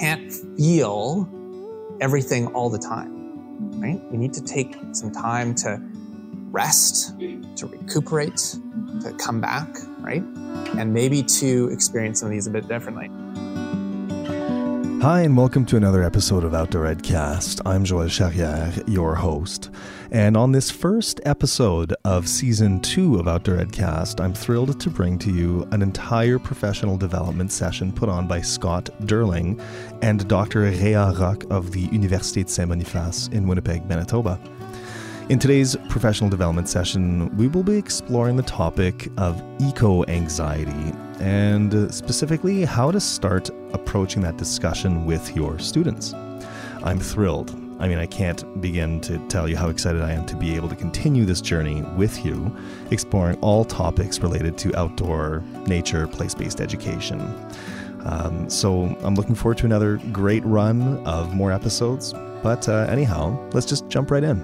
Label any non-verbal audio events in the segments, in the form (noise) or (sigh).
can't feel everything all the time, right? We need to take some time to rest, to recuperate, to come back, right? And maybe to experience some of these a bit differently. Hi, and welcome to another episode of Outdoor Edcast. I'm Joël Charrière, your host. And on this first episode of season two of Outdoor Edcast, I'm thrilled to bring to you an entire professional development session put on by Scott Durling and Dr. Rhéa Rocque of the Université de Saint Boniface in Winnipeg, Manitoba. In today's professional development session, we will be exploring the topic of eco anxiety and specifically how to start approaching that discussion with your students. I'm thrilled. I mean, I can't begin to tell you how excited I am to be able to continue this journey with you, exploring all topics related to outdoor, nature, place based education. Um, so I'm looking forward to another great run of more episodes. But uh, anyhow, let's just jump right in.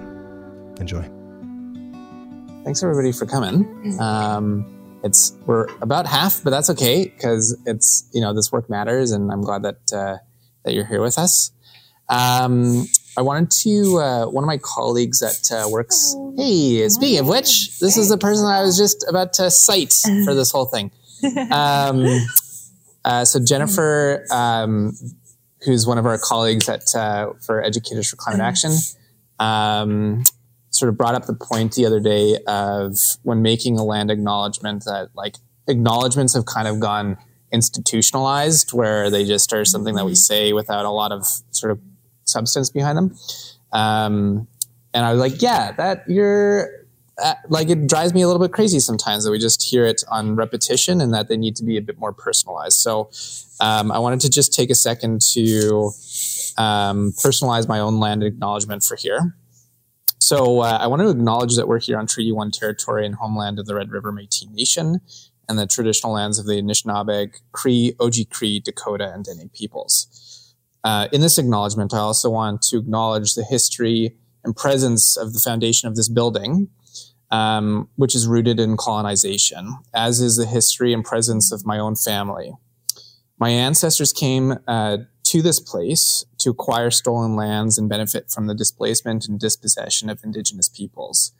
Enjoy. Thanks everybody for coming. Um, it's we're about half, but that's okay because it's you know this work matters, and I'm glad that uh, that you're here with us. Um, I wanted to uh, one of my colleagues that uh, works. Hey, speaking of which, this is the person I was just about to cite for this whole thing. (laughs) Um, uh, so Jennifer, um, who's one of our colleagues at uh, for Educators for Climate Action, um, sort of brought up the point the other day of when making a land acknowledgement that like acknowledgements have kind of gone institutionalized where they just are something that we say without a lot of sort of substance behind them. Um, and I was like, yeah, that you're uh, like, it drives me a little bit crazy sometimes that we just hear it on repetition and that they need to be a bit more personalized. So, um, I wanted to just take a second to um, personalize my own land acknowledgement for here. So uh, I want to acknowledge that we're here on Treaty 1 territory and homeland of the Red River Métis Nation and the traditional lands of the Anishinaabeg, Cree, Oji-Cree, Dakota, and Dene peoples. Uh, in this acknowledgement, I also want to acknowledge the history and presence of the foundation of this building, um, which is rooted in colonization, as is the history and presence of my own family. My ancestors came uh, to this place to acquire stolen lands and benefit from the displacement and dispossession of indigenous peoples.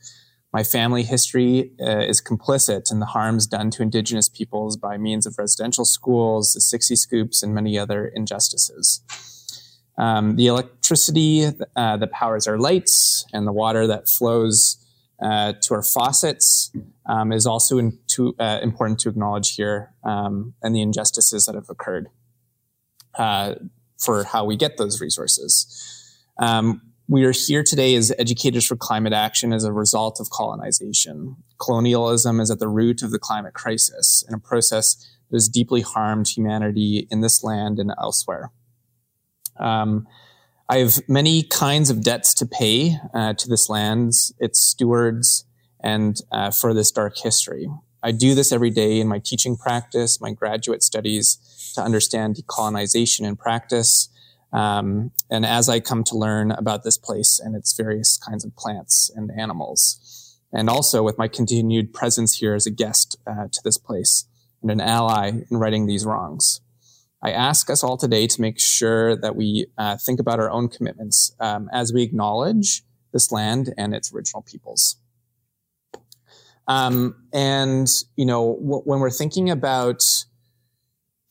My family history uh, is complicit in the harms done to indigenous peoples by means of residential schools, the 60 scoops, and many other injustices. Um, the electricity uh, that powers our lights and the water that flows uh, to our faucets um, is also to, uh, important to acknowledge here um, and the injustices that have occurred. Uh, for how we get those resources. Um, we are here today as educators for climate action as a result of colonization. Colonialism is at the root of the climate crisis in a process that has deeply harmed humanity in this land and elsewhere. Um, I have many kinds of debts to pay uh, to this land, its stewards, and uh, for this dark history. I do this every day in my teaching practice, my graduate studies, to understand decolonization in practice. Um, and as I come to learn about this place and its various kinds of plants and animals, and also with my continued presence here as a guest uh, to this place and an ally in righting these wrongs. I ask us all today to make sure that we uh, think about our own commitments um, as we acknowledge this land and its original peoples. Um, and, you know, w- when we're thinking about,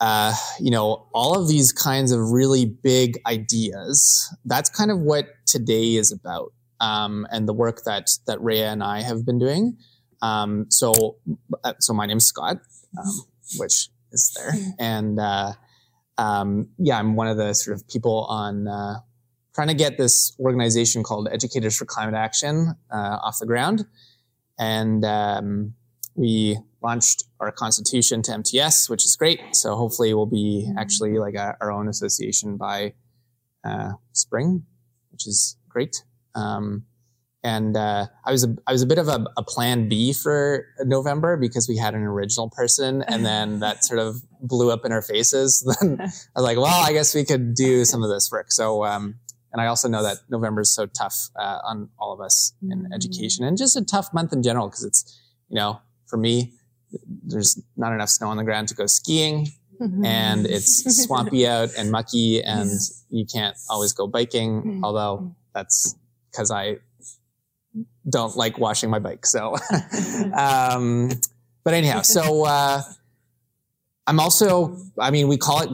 uh, you know, all of these kinds of really big ideas, that's kind of what today is about. Um, and the work that, that Rhéa and I have been doing. Um, so, uh, so my name's Scott, um, which is there. And, uh, um, yeah, I'm one of the sort of people on, uh, trying to get this organization called Educators for Climate Action, uh, off the ground and um, we launched our constitution to MTS, which is great. So hopefully we'll be actually like a, our own association by uh, spring, which is great. Um, and uh, I was a, I was a bit of a, a, plan B for November because we had an original person, and then that sort of blew up in our faces. (laughs) then (laughs) I was like, well, I guess we could do some of this work. So um, and I also know that November is so tough uh, on all of us in mm-hmm. education and just a tough month in general because it's, you know, for me, there's not enough snow on the ground to go skiing. mm-hmm. and it's swampy (laughs) out and mucky and yeah. you can't always go biking. Mm-hmm. Although that's because I don't like washing my bike. So, um, but anyhow, so, uh, I'm also, I mean, we call it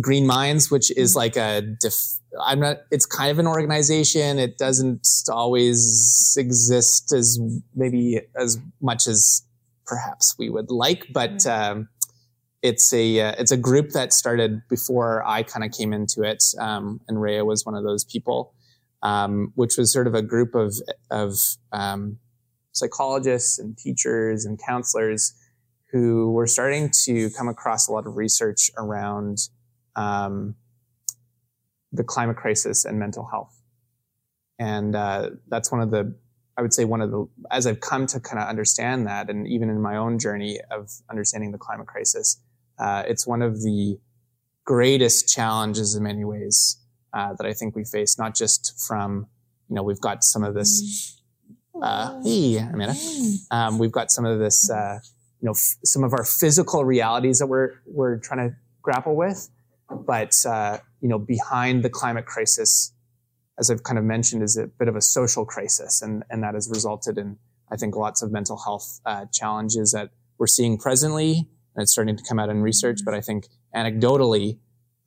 Green Minds, which is like a, def- I'm not, it's kind of an organization. It doesn't always exist as maybe as much as perhaps we would like, but, um, it's a, uh, it's a group that started before I kind of came into it. Um, and Rhéa was one of those people, um, which was sort of a group of, of, um, psychologists and teachers and counselors who were starting to come across a lot of research around um, the climate crisis and mental health. And uh, that's one of the, I would say, one of the, as I've come to kind of understand that, and even in my own journey of understanding the climate crisis, uh, it's one of the greatest challenges in many ways uh, that I think we face, not just from, you know, we've got some of this, uh, hey, Amanda, um, we've got some of this, uh, you know, f- some of our physical realities that we're, we're trying to grapple with. But, uh, you know, behind the climate crisis, as I've kind of mentioned, is a bit of a social crisis. And, and that has resulted in, I think, lots of mental health uh, challenges that we're seeing presently. And it's starting to come out in research. But I think anecdotally,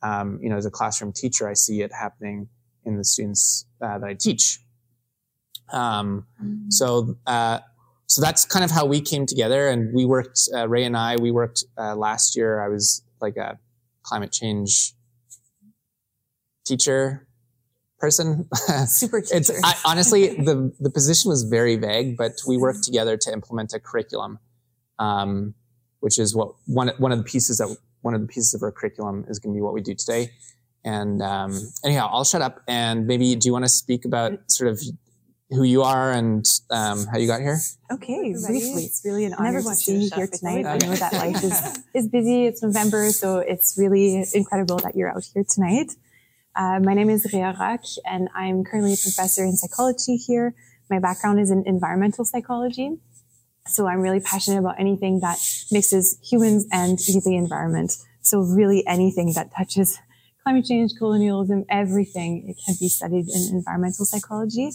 um, you know, as a classroom teacher, I see it happening in the students uh, that I teach. Um, so, uh, so that's kind of how we came together and we worked, uh, Ray and I, we worked, uh, last year. I was like a climate change teacher person. (laughs) Super teacher. it's, I, honestly, (laughs) the, the position was very vague, but we worked together to implement a curriculum, um, which is what one, one of the pieces that one of the pieces of our curriculum is going to be what we do today. And um, anyhow, I'll shut up and maybe do you want to speak about sort of who you are and um, how you got here? Okay, briefly. It's really an honor to see you here tonight. I know that life is, (laughs) is busy. It's November, so it's really incredible that you're out here tonight. Uh, my name is Rhéa Rocque, and I'm currently a professor in psychology here. My background is in environmental psychology. So I'm really passionate about anything that mixes humans and the environment. So really anything that touches climate change, colonialism, everything, it can be studied in environmental psychology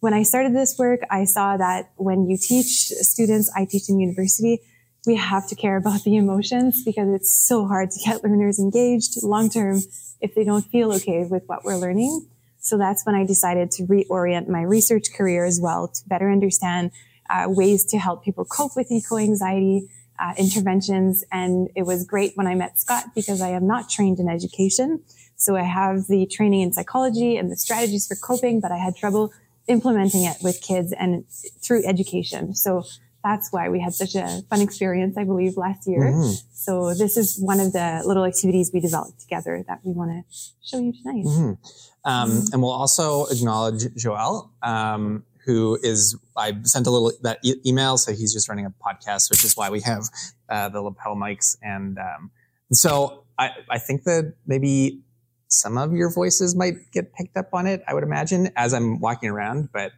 when I started this work, I saw that when you teach students, I teach in university, we have to care about the emotions because it's so hard to get learners engaged long term if they don't feel okay with what we're learning. So that's when I decided to reorient my research career as well to better understand uh, ways to help people cope with eco-anxiety, uh, interventions. And it was great when I met Scott because I am not trained in education. So I have the training in psychology and the strategies for coping, but I had trouble implementing it with kids and through education. So that's why we had such a fun experience, I believe, last year. Mm-hmm. So this is one of the little activities we developed together that we want to show you tonight. Mm-hmm. Um, mm-hmm. And we'll also acknowledge Joel, um, who is, I sent a little that e- email. So he's just running a podcast, which is why we have uh, the lapel mics. And um, so I, I think that maybe some of your voices might get picked up on it, I would imagine, as I'm walking around. But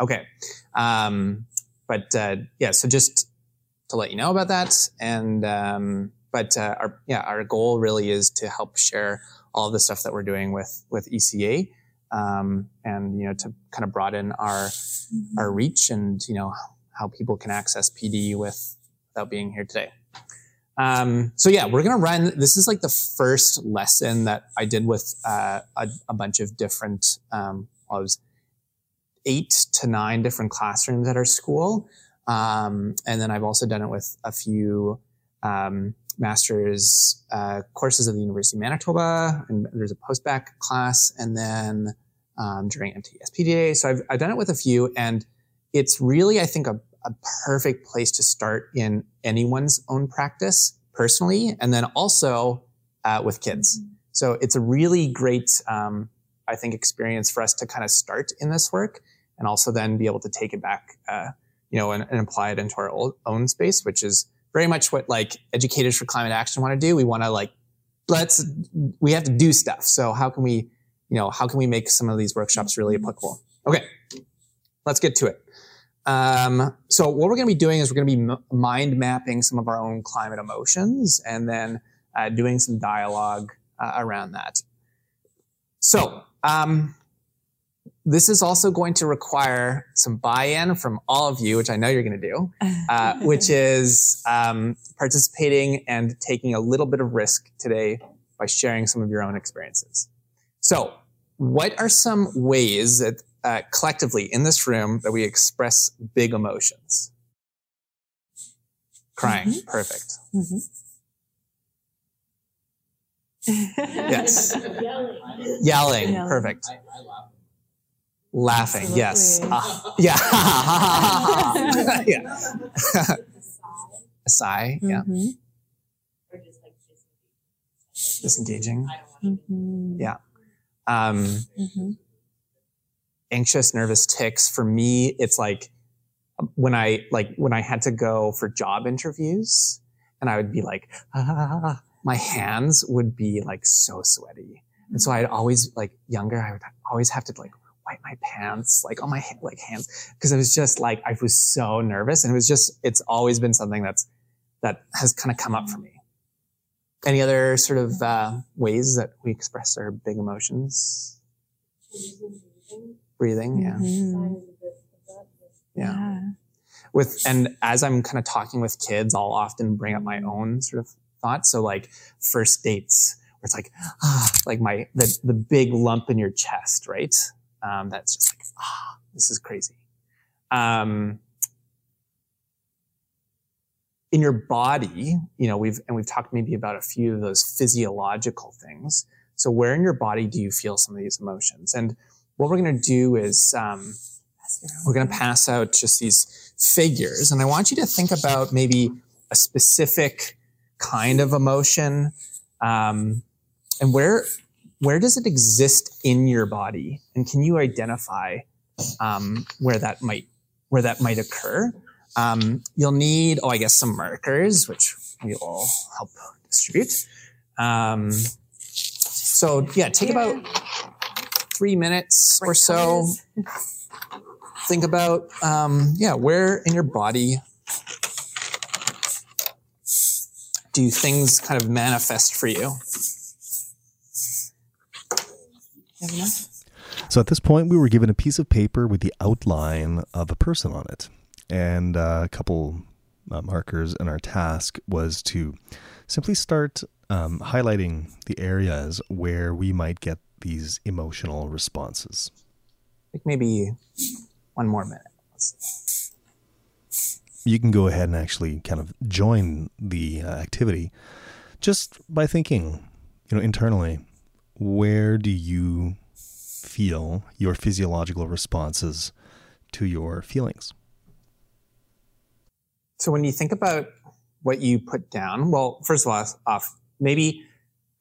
okay. Um, but uh, yeah, so just to let you know about that. And um, but uh, our yeah, our goal really is to help share all the stuff that we're doing with with ECA, um, and you know to kind of broaden our mm-hmm. our reach and you know how people can access PD with without being here today. Um, so yeah, we're gonna run. This is like the first lesson that I did with uh, a, a, bunch of different. Um, well, was eight to nine different classrooms at our school, um, and then I've also done it with a few um, master's uh, courses at the University of Manitoba, and there's a post-bac class, and then um, during MTSPDA. So I've, I've done it with a few, and it's really, I think, a a perfect place to start in anyone's own practice personally, and then also uh, with kids. So it's a really great, um, I think, experience for us to kind of start in this work, and also then be able to take it back, uh, you know, and, and, apply it into our own space, which is very much what like educators for climate action want to do. We want to like let's we have to do stuff. So how can we, you know, how can we make some of these workshops really applicable? Okay, let's get to it. Um, so what we're going to be doing is we're going to be m- mind mapping some of our own climate emotions, and then uh, doing some dialogue uh, around that. So, um, this is also going to require some buy-in from all of you, which I know you're going to do, (laughs) uh, which is um, participating and taking a little bit of risk today by sharing some of your own experiences. So, what are some ways that uh, collectively in this room that we express big emotions? Crying, mm-hmm. perfect. Mm-hmm. yes. Yelling. (laughs) Yelling, Yelling. perfect. I, I Laughing, Absolutely. yes. Uh, yeah. (laughs) (laughs) yeah. a sigh, yeah. Mm-hmm. Disengaging. Mm-hmm. Yeah. Um, mm-hmm. Anxious, nervous tics. For me, it's like when I like when I had to go for job interviews, and I would be like, ah, my hands would be like so sweaty, and so I'd always like younger. I would always have to like wipe my pants, like on my like hands, because it was just like I was so nervous, and it was just it's always been something that's that has kind of come up for me. Any other sort of uh, ways that we express our big emotions? Breathing, yeah. Mm-hmm. yeah. yeah. With and as I'm kind of talking with kids, I'll often bring up my own sort of thoughts. So like first dates, where it's like ah, like my the the big lump in your chest, right? Um, that's just like, ah, this is crazy. Um, in your body, you know, we've, and we've talked maybe about a few of those physiological things. So where in your body do you feel some of these emotions? And what we're going to do is, um, we're going to pass out just these figures. And I want you to think about maybe a specific kind of emotion, um, and where, where does it exist in your body? And can you identify um, where that might where that might occur? Um, you'll need, oh, I guess some markers, which we will help distribute. Um, so yeah, take about three minutes or so. Think about, um, yeah, where in your body do things kind of manifest for you? So at this point, we were given a piece of paper with the outline of a person on it, and uh, a couple uh, markers. And our task was to simply start um, highlighting the areas where we might get these emotional responses. Like maybe one more minute. You can go ahead and actually kind of join the uh, activity just by thinking, you know, internally where do you feel your physiological responses to your feelings? So when you think about what you put down, well, first of all, off maybe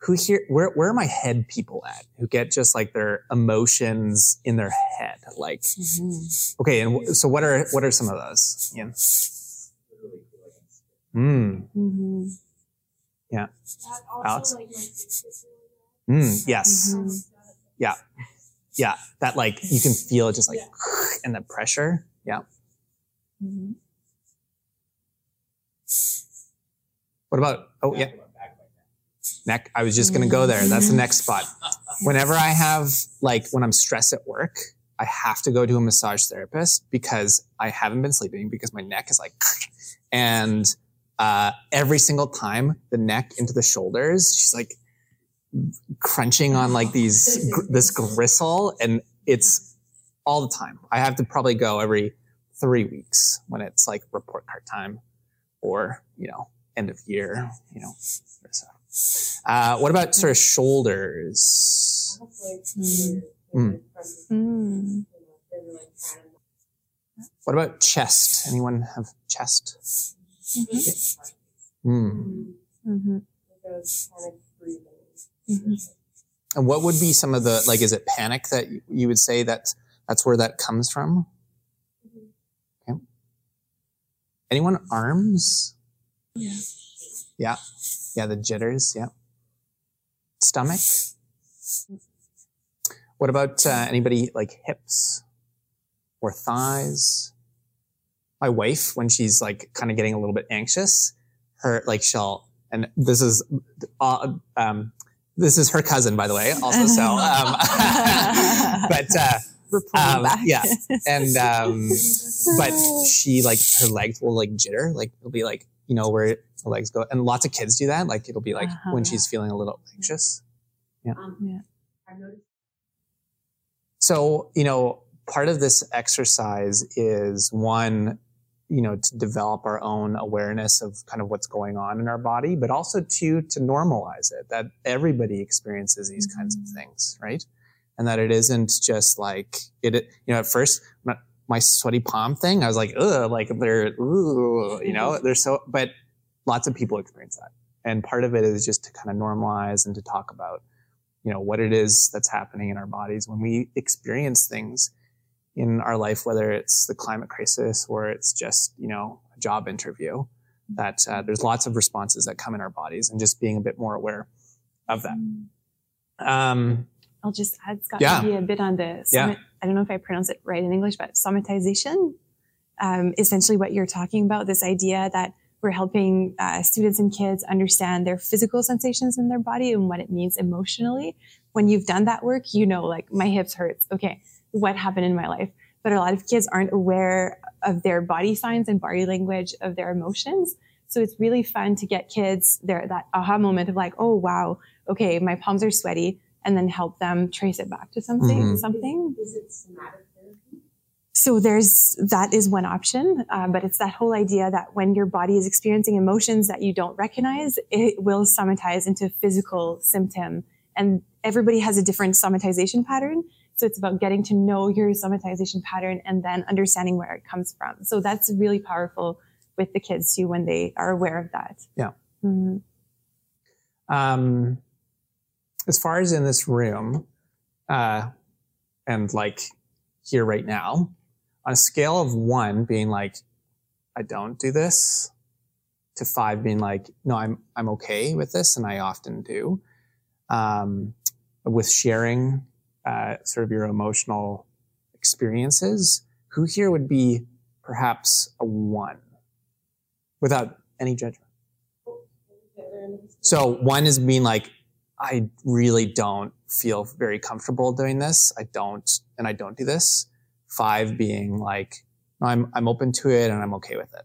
who here where where are my head people at who get just like their emotions in their head like mm-hmm. okay and so what are what are some of those yeah mm. mm-hmm. yeah alex like Mm, yes. Mm-hmm. Yeah. Yeah. That like you can feel it just like yeah. (sighs) and the pressure. Yeah. Mm-hmm. What about oh yeah. Neck. I was just gonna go there. That's the next spot. Whenever I have like when I'm stressed at work, I have to go to a massage therapist because I haven't been sleeping because my neck is like (sniffs) and uh, every single time the neck into the shoulders, she's like, crunching on like these this gristle and it's all the time i have to probably go every three weeks when it's like report card time or you know end of year you know uh, what about sort of shoulders mm. Mm. what about chest anyone have chest mm-hmm. mm. mm-hmm. Mm-hmm. And what would be some of the like? Is it panic that you would say that that's where that comes from? Mm-hmm. Okay. Anyone arms? Yeah. Yeah. Yeah. The jitters. Yeah. Stomach. What about uh, anybody like hips or thighs? My wife, when she's like kind of getting a little bit anxious, her like she'll and this is, uh, um, this is her cousin, by the way, also. So, (laughs) um, (laughs) but, uh, um, yeah. And, um, but (laughs) she like, her legs will like jitter, like it'll be like, you know, where the legs go. And lots of kids do that. Like it'll be like uh-huh. when she's feeling a little anxious. Yeah. Um, yeah. So, you know, part of this exercise is one, you know, to develop our own awareness of kind of what's going on in our body, but also two, to normalize it, that everybody experiences these mm-hmm. kinds of mm-hmm. things, right? And that it isn't just like it, you know, at first, my sweaty palm thing, I was like, ugh, like they're, ooh, you know, they're so, but lots of people experience that. And part of it is just to kind of normalize and to talk about, you know, what it is that's happening in our bodies when we experience things in our life, whether it's the climate crisis or it's just, you know, a job interview, that uh, there's lots of responses that come in our bodies and just being a bit more aware of that. Um, I'll just add, Scott, yeah. maybe a bit on the, yeah. I don't know if I pronounce it right in English, but somatization. Um, essentially what you're talking about, this idea that we're helping uh, students and kids understand their physical sensations in their body and what it means emotionally. When you've done that work, you know, like my hips hurts. Okay what happened in my life. But a lot of kids aren't aware of their body signs and body language of their emotions. So it's really fun to get kids there, that aha moment of like, oh, wow, okay, my palms are sweaty, and then help them trace it back to something, mm-hmm. something. Is it somatic therapy? So there's, that is one option, um, but it's that whole idea that when your body is experiencing emotions that you don't recognize, it will somatize into physical symptom. And everybody has a different somatization pattern. So it's about getting to know your somatization pattern and then understanding where it comes from. So that's really powerful with the kids too when they are aware of that. Yeah. Mm-hmm. Um, as far as in this room, uh, and like here right now, on a scale of one being like, I don't do this, to five being like, no, I'm I'm okay with this, and I often do. Um, with sharing uh, sort of your emotional experiences, who here would be perhaps a one without any judgment? So one is being like, I really don't feel very comfortable doing this. I don't, and I don't do this. Five being like, I'm, I'm open to it and I'm okay with it.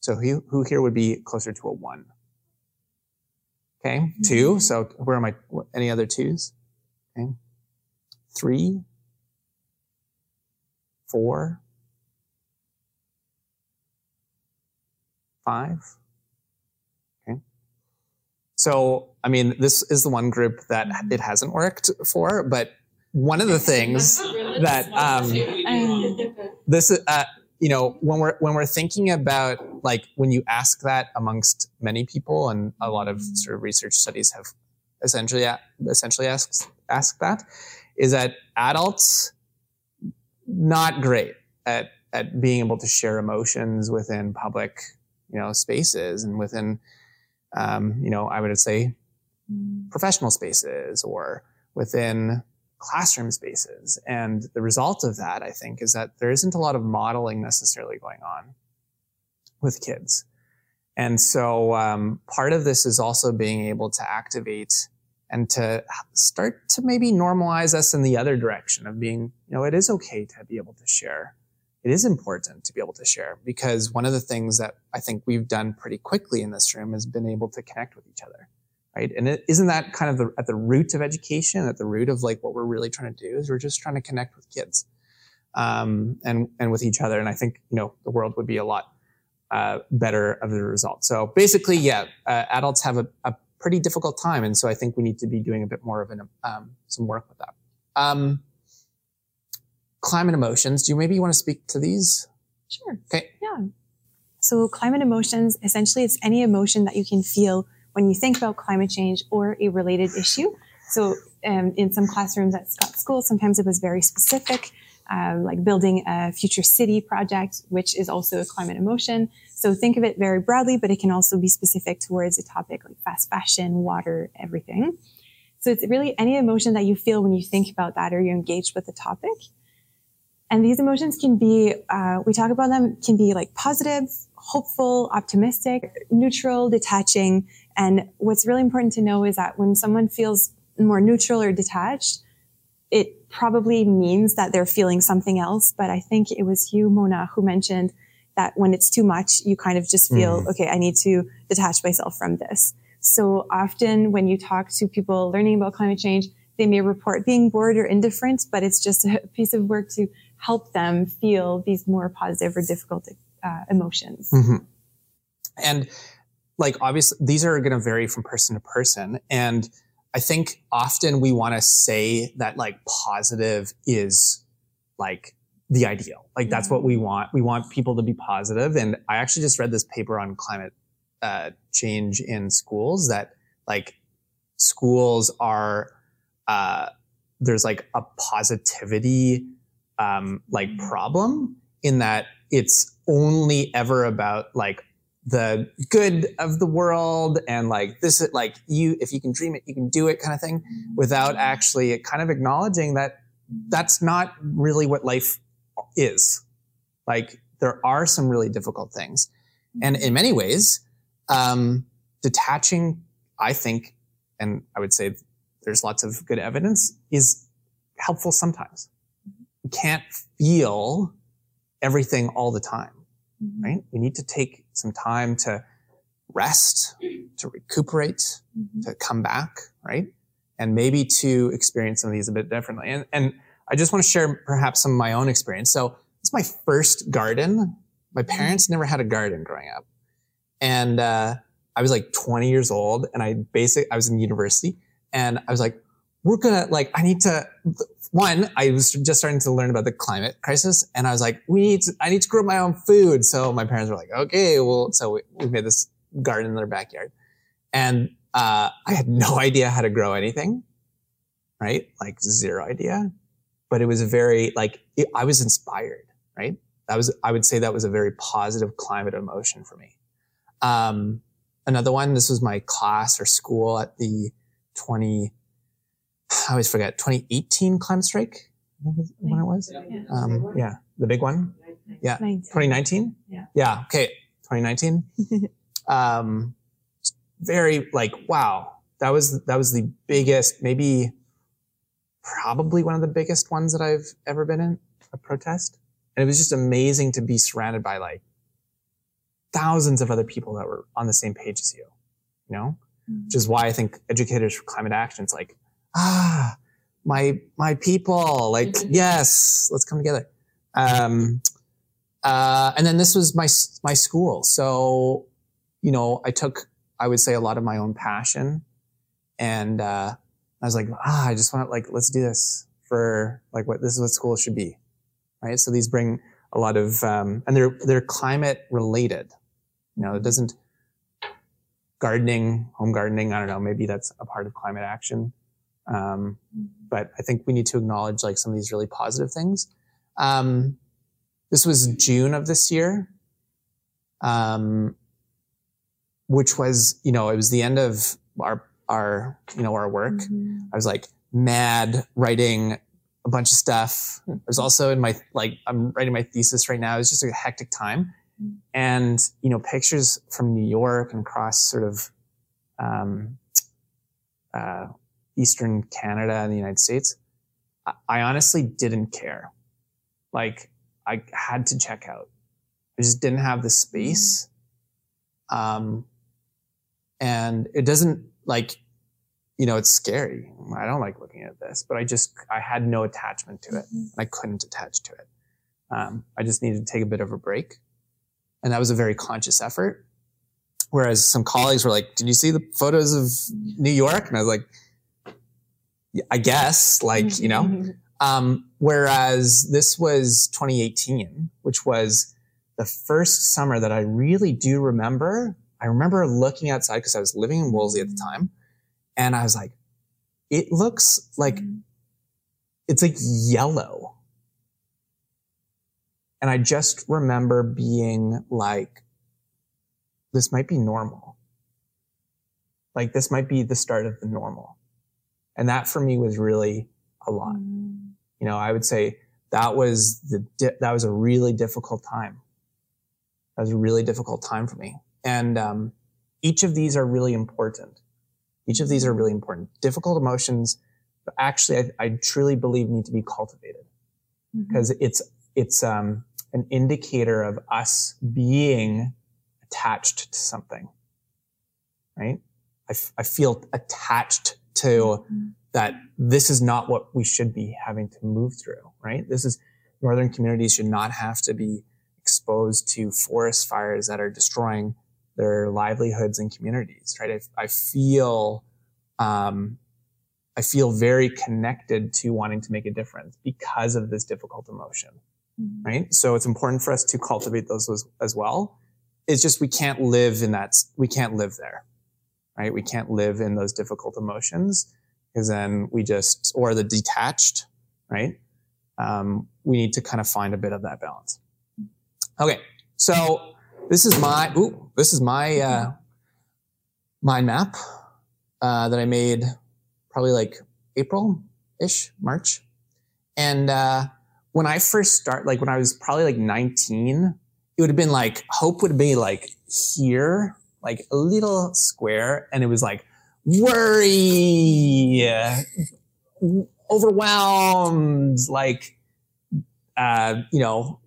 So who, who here would be closer to a one? Okay. Two. Mm-hmm. So where am I? Any other twos? Okay three, four, five. Okay. So, I mean, this is the one group that it hasn't worked for, but one of the things (laughs) that um, this uh, you know when we're when we're thinking about like when you ask that amongst many people and a lot of sort of research studies have essentially essentially asked asked that is that adults not great at at being able to share emotions within public you know spaces and within um, you know I would say professional spaces or within classroom spaces and the result of that I think is that there isn't a lot of modeling necessarily going on with kids and so um, part of this is also being able to activate and to start to maybe normalize us in the other direction of being, you know, it is okay to be able to share. It is important to be able to share because one of the things that I think we've done pretty quickly in this room has been able to connect with each other. Right. And is isn't that kind of the, at the root of education, at the root of like what we're really trying to do is we're just trying to connect with kids, um, and, and with each other. And I think, you know, the world would be a lot, uh, better of the result. So basically, yeah, uh, adults have a, a pretty difficult time. And so I think we need to be doing a bit more of an, um, some work with that. Um, climate emotions. Do you maybe want to speak to these? Sure. Okay. Yeah. So climate emotions, essentially it's any emotion that you can feel when you think about climate change or a related issue. So um, in some classrooms at Scott School, sometimes it was very specific, um, like building a future city project, which is also a climate emotion. So think of it very broadly, but it can also be specific towards a topic like fast fashion, water, everything. So it's really any emotion that you feel when you think about that or you're engaged with the topic. And these emotions can be, uh, we talk about them, can be like positive, hopeful, optimistic, neutral, detaching, And what's really important to know is that when someone feels more neutral or detached, it probably means that they're feeling something else. But I think it was you, Mona, who mentioned that when it's too much, you kind of just feel, mm. okay, I need to detach myself from this. So often when you talk to people learning about climate change, they may report being bored or indifferent, but it's just a (laughs) piece of work to help them feel these more positive or difficult uh, emotions. Mm-hmm. And like, obviously, these are going to vary from person to person. And I think often we want to say that like positive is like the ideal. Like that's what we mm-hmm. want. We want people to be. And I actually just read this paper on climate uh, change in schools that like schools are uh, there's like a positivity um, like mm-hmm. problem in that it's only ever about like the good of the world and like this is like you if you can dream it you can do it kind of thing without actually kind of acknowledging that that's not really what life is like there are some really difficult things and in many ways um, detaching i think and i would say there's lots of good evidence is helpful sometimes you can't feel everything all the time mm-hmm. right? We need to take some time to rest, to recuperate, mm-hmm. to come back, right? And maybe to experience some of these a bit differently. And, and I just want to share perhaps some of my own experience. So it's my first garden. My mm-hmm. parents never had a garden growing up. And, uh, I was like 20 years old and I basic, I was in university and I was like, we're gonna like, I need to, one, I was just starting to learn about the climate crisis and I was like, we need to, I need to grow my own food. So my parents were like, okay, well, so we, we made this garden in their backyard and, uh, I had no (laughs) idea how to grow anything, right? Like zero idea, but it was a very like, it, I was inspired, right? That was, I would say that was a very positive climate emotion for me. Um, another one, this was my class or school at the 20, I always forget 2018 climate strike. I think is when it was. Yeah. Um, yeah, the big one. Yeah, 2019. Yeah. Yeah. Okay, 2019. (laughs) um, very like wow. That was that was the biggest, maybe probably one of the biggest ones that I've ever been in a protest, and it was just amazing to be surrounded by like thousands of other people that were on the same page as you. You know, mm-hmm. which is why I think educators for climate action. It's like ah, my, my people, like, mm-hmm. yes, let's come together. Um, uh, and then this was my, my school. So, you know, I took, I would say a lot of my own passion and, uh, I was like, ah, I just want to like, let's do this for like what this is what school should be. Right. So these bring a lot of, um, and they're, they're climate related. You know, it doesn't gardening, home gardening. I don't know. Maybe that's a part of climate action. Um, but I think we need to acknowledge like some of these really positive things. Um, this was June of this year, um, which was, you know, it was the end of our, our, you know, our work. Mm-hmm. I was like mad writing a bunch of stuff. I was also in my, like, I'm writing my thesis right now. It was just a hectic time. Mm-hmm. And, you know, pictures from New York and across sort of, um, uh, Eastern Canada and the United States, I honestly didn't care. Like I had to check out. I just didn't have the space. Um, and it doesn't like, you know, it's scary. I don't like looking at this, but I just, I had no attachment to it. Mm-hmm. I couldn't attach to it. Um, I just needed to take a bit of a break. And that was a very conscious effort. Whereas some colleagues were like, did you see the photos of New York? And I was like, I guess, like, you know. Mm-hmm. Um, whereas this was 2018, which was the first summer that I really do remember. I remember looking outside because I was living in Wolseley at the time. And I was like, it looks like mm-hmm. it's like yellow. And I just remember being like, this might be normal. Like this might be the start of the normal. And that for me was really a lot. Mm. You know, I would say that was the, di- that was a really difficult time. That was a really difficult time for me. And, um, each of these are really important. Each of these are really important. Difficult emotions, but actually, I, I truly believe need to be cultivated because mm-hmm. it's it's um, an indicator of us being attached to something, right? I, f- I feel attached to mm-hmm. that. This is not what we should be having to move through, right? This is northern communities should not have to be exposed to forest fires that are destroying their livelihoods and communities, right? I, I feel, um, I feel very connected to wanting to make a difference because of this difficult emotion, mm-hmm. right? So it's important for us to cultivate those as, as well. It's just we can't live in that, we can't live there, right? We can't live in those difficult emotions because then we just, or the detached, right? Um, we need to kind of find a bit of that balance. Okay, so this is my ooh, this is my uh, mind map uh, that I made probably like April ish, March, and uh, when I first start, like when I was probably like 19, it would have been like hope would be like here, like a little square, and it was like worry, overwhelmed, like uh, you know,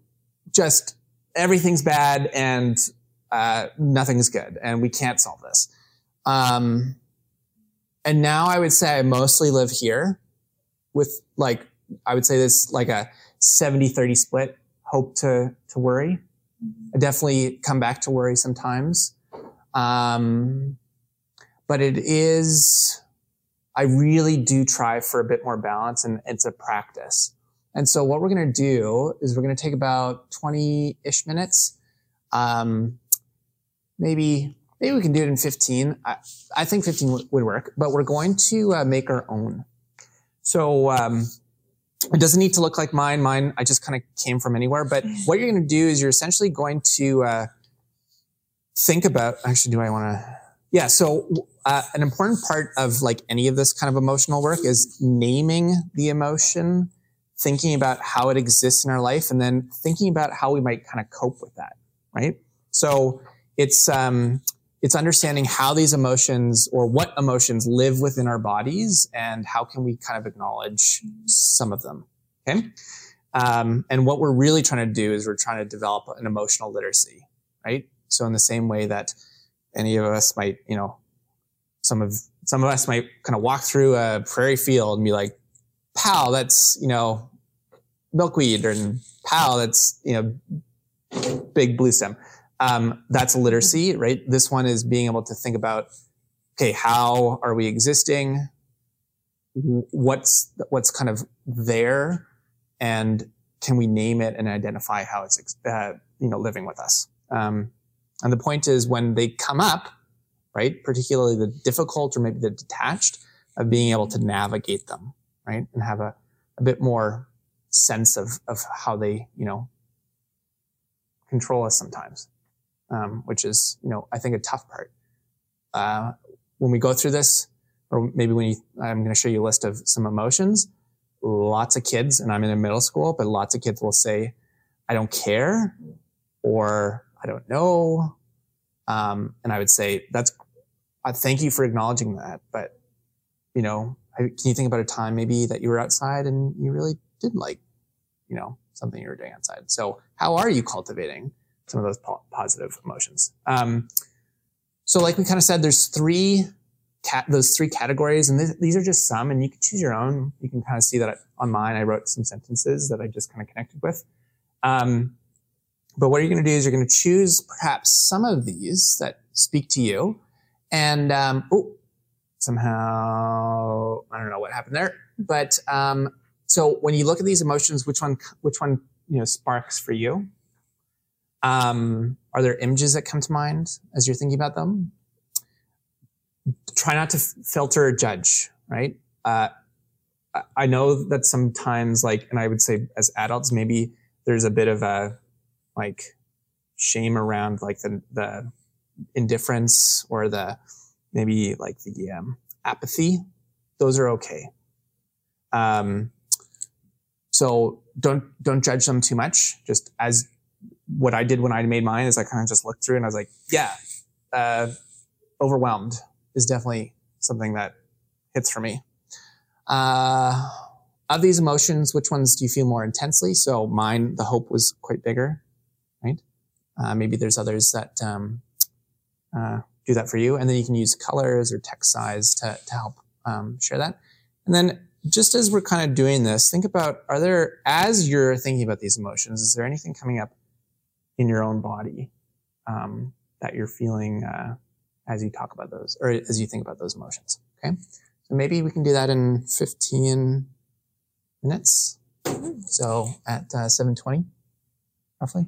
just everything's bad and uh, nothing's good, and we can't solve this. Um, and now I would say I mostly live here with like, I would say this like a 70 30 split, hope to, to worry. I definitely come back to worry sometimes. Um, but it is, I really do try for a bit more balance and it's a practice. And so what we're going to do is we're going to take about 20 ish minutes. Um, maybe, maybe we can do it in 15. I, I think 15 w- would work, but we're going to uh, make our own. So, um, it doesn't need to look like mine. Mine, I just kind of came from anywhere. But what you're going to do is you're essentially going to uh, think about. Actually, do I want to? Yeah. So, uh, an important part of like any of this kind of emotional work is naming the emotion thinking about how it exists in our life, and then thinking about how we might kind of cope with that, right? So it's um, it's understanding how these emotions or what emotions live within our bodies, and how can we kind of acknowledge some of them. Okay, um, and what we're really trying to do is we're trying to develop an emotional literacy, right? So in the same way that any of us might, you know, some of some of us might kind of walk through a prairie field and be like, "Pal, that's you know milkweed and POW, that's, you know, big blue stem. Um, that's literacy, right? This one is being able to think about, okay, how are we existing? What's, what's kind of there? And can we name it and identify how it's, uh, you know, living with us? Um, and the point is when they come up, right, particularly the difficult or maybe the detached, of being able to navigate them, right, and have a, a bit more sense of of how they you know control us sometimes, um, which is you know I think a tough part. Uh, when we go through this, or maybe when you, I'm going to show you a list of some emotions. Lots of kids, and I'm in a middle school, but lots of kids will say, "I don't care," or "I don't know," um, and I would say that's. Uh, thank you for acknowledging that, but you know, can you think about a time maybe that you were outside and you really didn't like, you know, something you were doing outside. So how are you cultivating some of those po- positive emotions? Um, so like we kind of said, there's three those three categories, and th- these are just some, and you can choose your own. You can kind of see that on mine, I wrote some sentences that I just kind of connected with. Um, but what you're going to do is you're going to choose perhaps some of these that speak to you, and um, oh, somehow I don't know what happened there, but um, so when you look at these emotions, which one, which one, you know, sparks for you? Um, are there images that come to mind as you're thinking about them? Try not to filter or judge, right? Uh, I know that sometimes, like, and I would say as adults, maybe there's a bit of a like shame around like the the indifference or the maybe like the um, apathy. Those are okay. Um, so don't don't judge them too much. Just as what I did when I made mine is I kind of just looked through and I was like, yeah, uh, overwhelmed is definitely something that hits for me. Uh, of these emotions, which ones do you feel more intensely? So mine, the hope was quite bigger, right? Uh, maybe there's others that um, uh, do that for you, and then you can use colors or text size to to help um, share that. And then just as we're kind of doing this, think about are there as you're thinking about these emotions, is there anything coming up in your own body um, that you're feeling uh, as you talk about those or as you think about those emotions? Okay, so maybe we can do that in 15 minutes. So at uh, 7:20, roughly.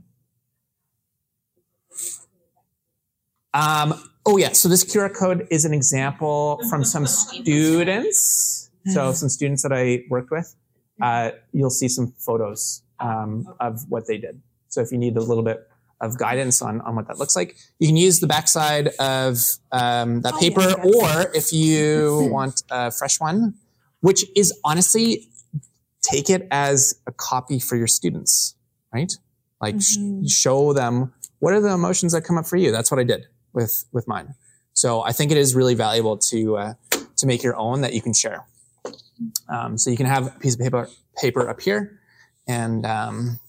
Um, oh yeah, so this QR code is an example from some students. So (laughs) some students that I worked with, uh, you'll see some photos um, of what they did. So if you need a little bit of guidance on, on what that looks like, you can use the backside of um, that paper, or if you (laughs) want a fresh one, which is honestly take it as a copy for your students, right? Like mm-hmm. sh- show them what are the emotions that come up for you. That's what I did with with mine. So I think it is really valuable to uh, to make your own that you can share. Um, so you can have a piece of paper paper up here and um,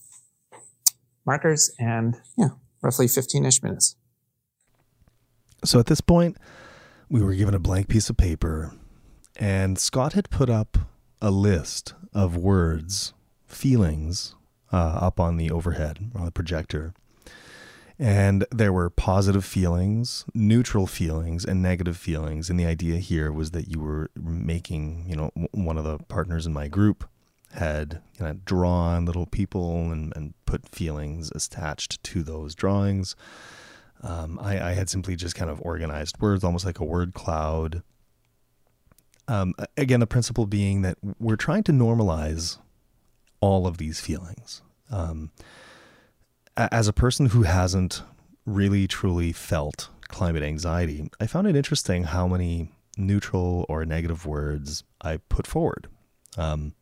markers and yeah, roughly 15ish minutes. So at this point, we were given a blank piece of paper, and Scott had put up a list of words, feelings, uh, up on the overhead on the projector. And there were positive feelings, neutral feelings, and negative feelings. And the idea here was that you were making, you know, one of the partners in my group had you know, drawn little people and, and put feelings attached to those drawings. Um, I, I, had simply just kind of organized words, almost like a word cloud. Um, again, the principle being that we're trying to normalize all of these feelings. Um, as a person who hasn't really truly felt climate anxiety, I found it interesting how many neutral or negative words I put forward. Um,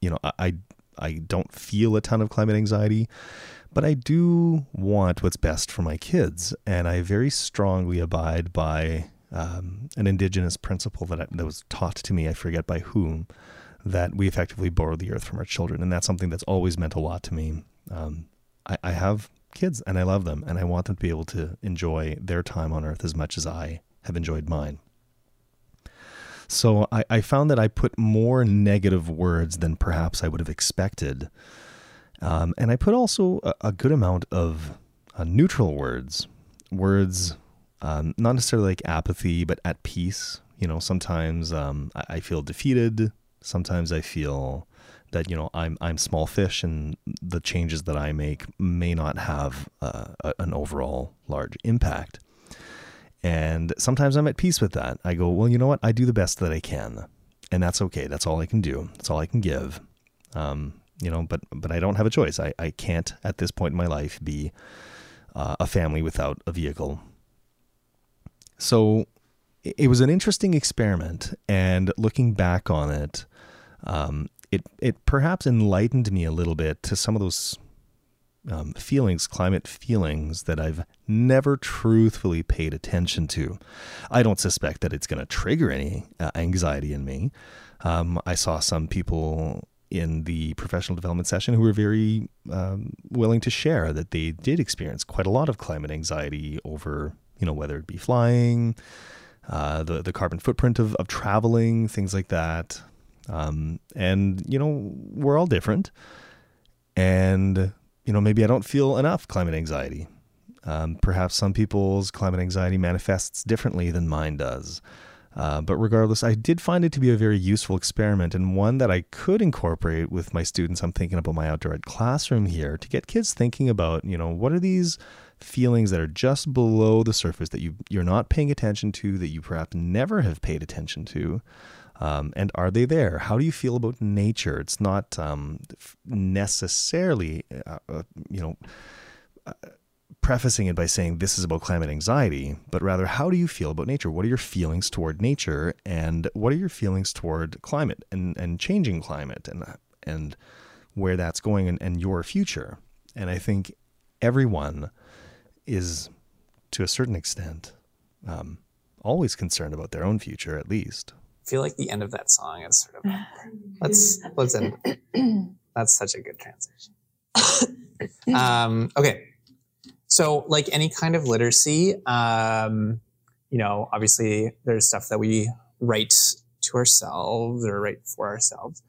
you know, I I don't feel a ton of climate anxiety, but I do want what's best for my kids, and I very strongly abide by um, an indigenous principle that, I, that was taught to me. I forget by whom that we effectively borrow the earth from our children, and that's something that's always meant a lot to me. Um, I, I have kids and I love them and I want them to be able to enjoy their time on earth as much as I have enjoyed mine. So I, I found that I put more negative words than perhaps I would have expected. Um, and I put also a, a good amount of uh, neutral words, words um, not necessarily like apathy, but at peace. You know, sometimes um, I, I, feel defeated. Sometimes I feel that you know I'm I'm small fish, and the changes that I make may not have uh, a, an overall large impact. And sometimes I'm at peace with that. I go, well, you know what? I do the best that I can, and that's okay. That's all I can do. That's all I can give. Um, you know, but but I don't have a choice. I I can't at this point in my life be uh, a family without a vehicle. So it was an interesting experiment, and looking back on it, um, it it perhaps enlightened me a little bit to some of those um, feelings, climate feelings that I've never truthfully paid attention to. I don't suspect that it's going to trigger any uh, anxiety in me. Um, I saw some people in the professional development session who were very um, willing to share that they did experience quite a lot of climate anxiety over, you know, whether it be flying, uh, the the carbon footprint of, of traveling, things like that. Um, and, you know, we're all different. And, you know, maybe I don't feel enough climate anxiety. Um, perhaps some people's climate anxiety manifests differently than mine does. Uh, but regardless, I did find it to be a very useful experiment and one that I could incorporate with my students. I'm thinking about my outdoor classroom here to get kids thinking about, you know, what are these feelings that are just below the surface that you you're not paying attention to, that you perhaps never have paid attention to, um, and are they there? How do you feel about nature? It's not um, necessarily, uh, uh, you know, uh, prefacing it by saying this is about climate anxiety, but rather, how do you feel about nature? What are your feelings toward nature, and what are your feelings toward climate and, and changing climate, and and where that's going, and, and your future? And I think everyone is, to a certain extent, um, always concerned about their own future, at least. I feel like the end of that song is sort of (sighs) let's let's end. (clears throat) That's such a good transition. um, okay, so like any kind of literacy, um, you know, obviously there's stuff that we write to ourselves or write for ourselves,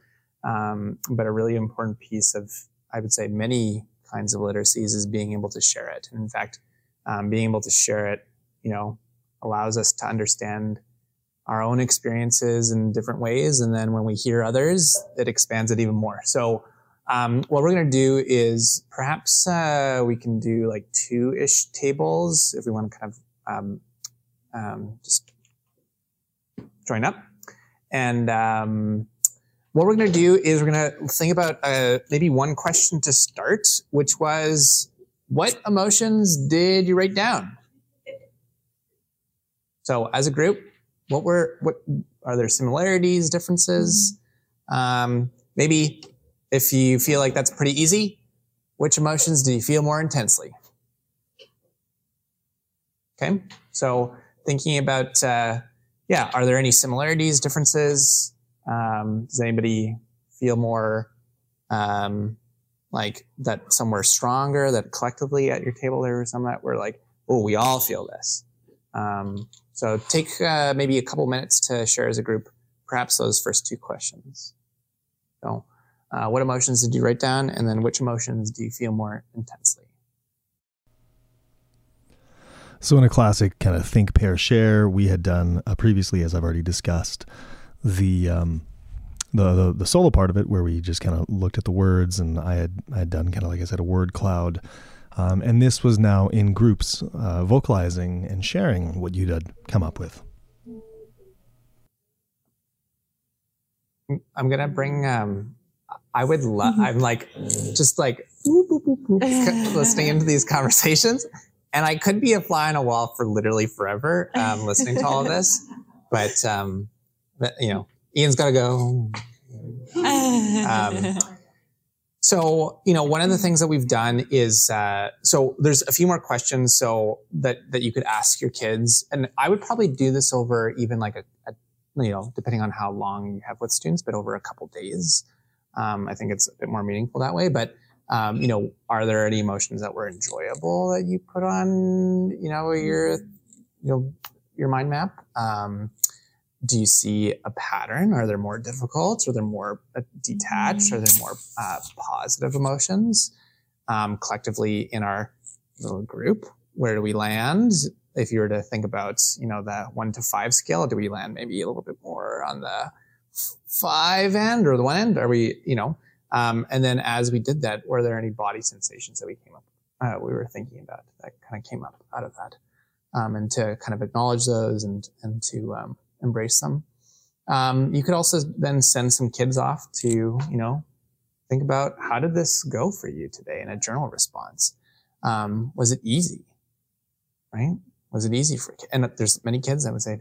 um, but a really important piece of I would say many kinds of literacies is being able to share it. And in fact, um, being able to share it, you know, allows us to understand our own experiences in different ways. And then when we hear others, it expands it even more. So, um, what we're going to do is perhaps uh, we can do like two ish tables if we want to kind of um, um, just join up. And um, what we're going to do is we're going to think about uh, maybe one question to start, which was what emotions did you write down? So, as a group, what were what are there similarities, differences? Um, maybe if you feel like that's pretty easy, which emotions do you feel more intensely? Okay, so thinking about uh, yeah, are there any similarities, differences? Um, does anybody feel more um, like that somewhere stronger? That collectively at your table there was some that were like, oh, we all feel this. Um, so take uh, maybe a couple minutes to share as a group, perhaps those first two questions. So, uh, what emotions did you write down, and then which emotions do you feel more intensely? So, in a classic kind of think, pair, share, we had done uh, previously, as I've already discussed, the, um, the the the solo part of it, where we just kind of looked at the words, and I had I had done kind of like I said, a word cloud um, and this was now in groups, uh, vocalizing and sharing what you had come up with. I'm gonna bring. Um, I would love. Mm-hmm. I'm like, just like listening into these conversations, and I could be a fly on a wall for literally forever, um, listening to all of this. But, um, but you know, Ian's got to go. (laughs) Um, so, you know, one of the things that we've done is uh, so there's a few more questions so that that you could ask your kids, and I would probably do this over even like a, a you know, depending on how long you have with students, but over a couple days. Um, I think it's a bit more meaningful that way. But um, you know, are there any emotions that were enjoyable that you put on, you know, your you know your mind map? Um, do you see a pattern? Are there more difficult? Are there more uh, detached? Are there more uh, positive emotions um, collectively in our little group? Where do we land? If you were to think about, you know, the one to five scale, do we land maybe a little bit more on the five end or the one end? Are we, you know, um, and then as we did that, were there any body sensations that we came up, uh, we were thinking about that kind of came up out of that? Um, and to kind of acknowledge those and, and to, um, embrace them. Um, you could also then send some kids off to, you know, think about how did this go for you today in a journal response? Um, was it easy? Right? Was it easy for, and there's many kids that would say,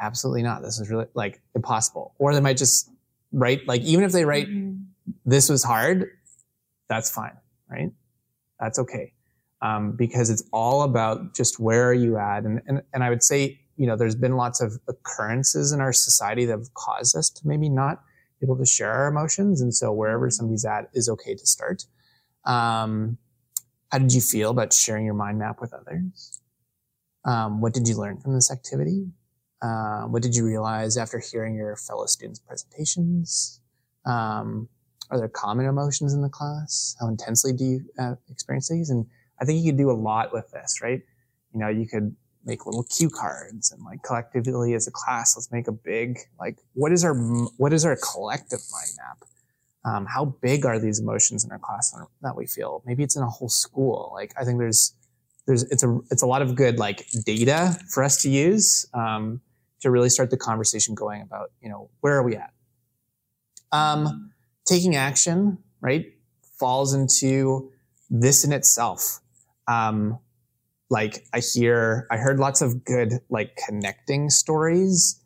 absolutely not. This is really like impossible. Or they might just write, like, even if they write, mm-hmm. this was hard, that's fine. Right? That's okay. Um, because it's all about just where are you at? And, and, and I would say you know, there's been lots of occurrences in our society that have caused us to maybe not be able to share our emotions. And so wherever somebody's at is okay to start. Um, how did you feel about sharing your mind map with others? Um, what did you learn from this activity? Uh, what did you realize after hearing your fellow students' presentations? Um, are there common emotions in the class? How intensely do you uh, experience these? And I think you could do a lot with this, right? You know, you could make little cue cards and like collectively as a class, let's make a big, like, what is our, what is our collective mind map? Um, how big are these emotions in our class that we feel? Maybe it's in a whole school. Like, I think there's, there's, it's a, it's a lot of good like data for us to use, um, to really start the conversation going about, you know, where are we at? Um, taking action, right, falls into this in itself. Um, like I hear, I heard lots of good like connecting stories.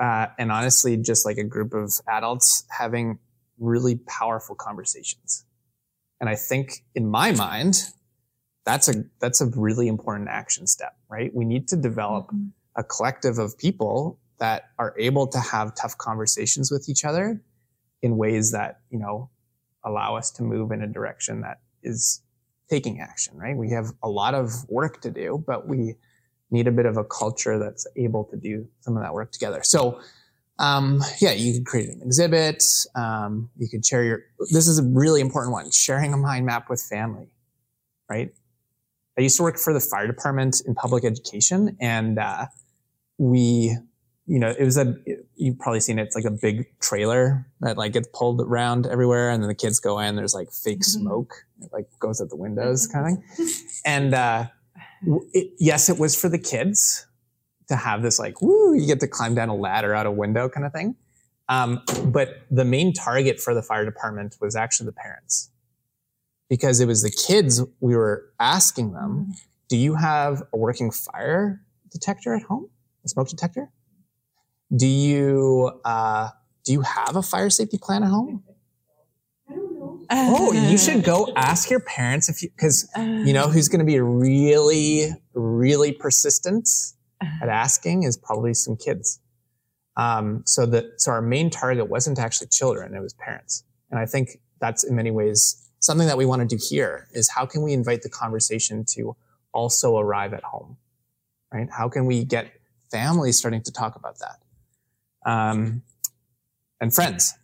Uh, and honestly, just like a group of adults having really powerful conversations. And I think in my mind, that's a, that's a really important action step, right? We need to develop mm-hmm. a collective of people that are able to have tough conversations with each other in ways that, you know, allow us to move in a direction that is taking action, right? We have a lot of work to do, but we need a bit of a culture that's able to do some of that work together. So, um, yeah, you could create an exhibit. Um, you could share your, this is a really important one, sharing a mind map with family, right? I used to work for the fire department in public education and, uh, we you know, it was a, you've probably seen it. It's like a big trailer that like gets pulled around everywhere. And then the kids go in, there's like fake mm-hmm. smoke, it like goes at the windows kind of thing. And, uh, it, yes, it was for the kids to have this like, woo, you get to climb down a ladder out a window kind of thing. Um, but the main target for the fire department was actually the parents because it was the kids we were asking them, mm-hmm. do you have a working fire detector at home? A smoke detector? Do you uh, do you have a fire safety plan at home? I don't know. Oh, you should go (laughs) ask your parents if you because you know who's going to be really really persistent at asking is probably some kids. Um, so that so our main target wasn't actually children; it was parents, and I think that's in many ways something that we want to do here is how can we invite the conversation to also arrive at home, right? How can we get families starting to talk about that? Um, and friends.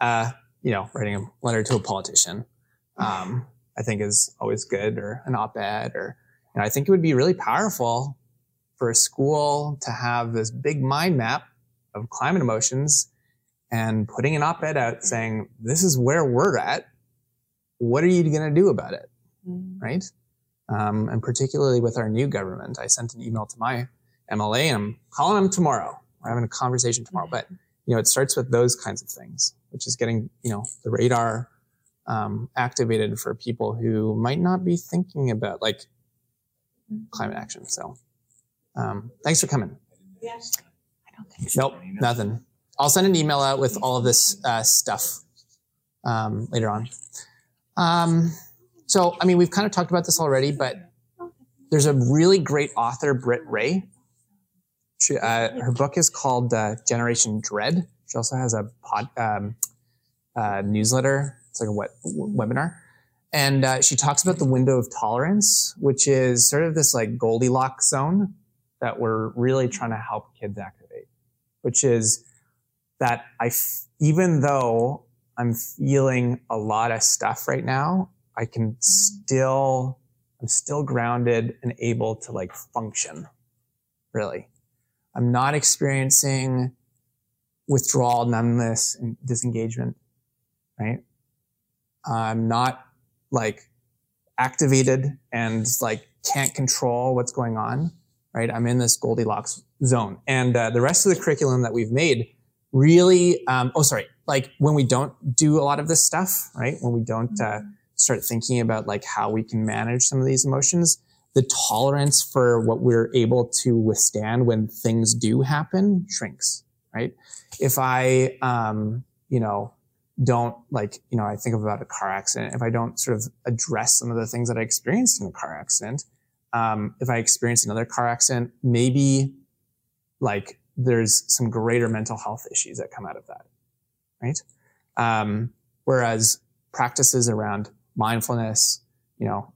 Uh, you know, writing a letter to a politician, um, I think is always good, or an op-ed, or you know, I think it would be really powerful for a school to have this big mind map of climate emotions and putting an op-ed out saying, "This is where we're at. What are you going to do about it?" Mm. Right? Um, and particularly with our new government, I sent an email to my MLA and I'm calling them tomorrow. We're having a conversation tomorrow. But, you know, it starts with those kinds of things, which is getting, you know, the radar um, activated for people who might not be thinking about like climate action. So, um, thanks for coming. Yes. I don't think so. Nope, nothing. I'll send an email out with all of this uh, stuff um, later on. Um, so, I mean, we've kind of talked about this already, but there's a really great author, Britt Wray, she, uh, her book is called uh, Generation Dread. She also has a pod, um, uh, newsletter. It's like a web, webinar. And uh, she talks about the window of tolerance, which is sort of this like Goldilocks zone that we're really trying to help kids activate, which is that I, f- even though I'm feeling a lot of stuff right now, I can still, I'm still grounded and able to like function, really. I'm not experiencing withdrawal, numbness, and disengagement, right? I'm not like activated and like can't control what's going on, right? I'm in this Goldilocks zone. And uh, the rest of the curriculum that we've made really, um, oh, sorry, like when we don't do a lot of this stuff, right? When we don't uh, start thinking about like how we can manage some of these emotions, the tolerance for what we're able to withstand when things do happen shrinks, right? If I, um, you know, don't like, you know, I think about a car accident. If I don't sort of address some of the things that I experienced in a car accident, um, if I experience another car accident, maybe like there's some greater mental health issues that come out of that, right? Um, whereas practices around mindfulness, you know,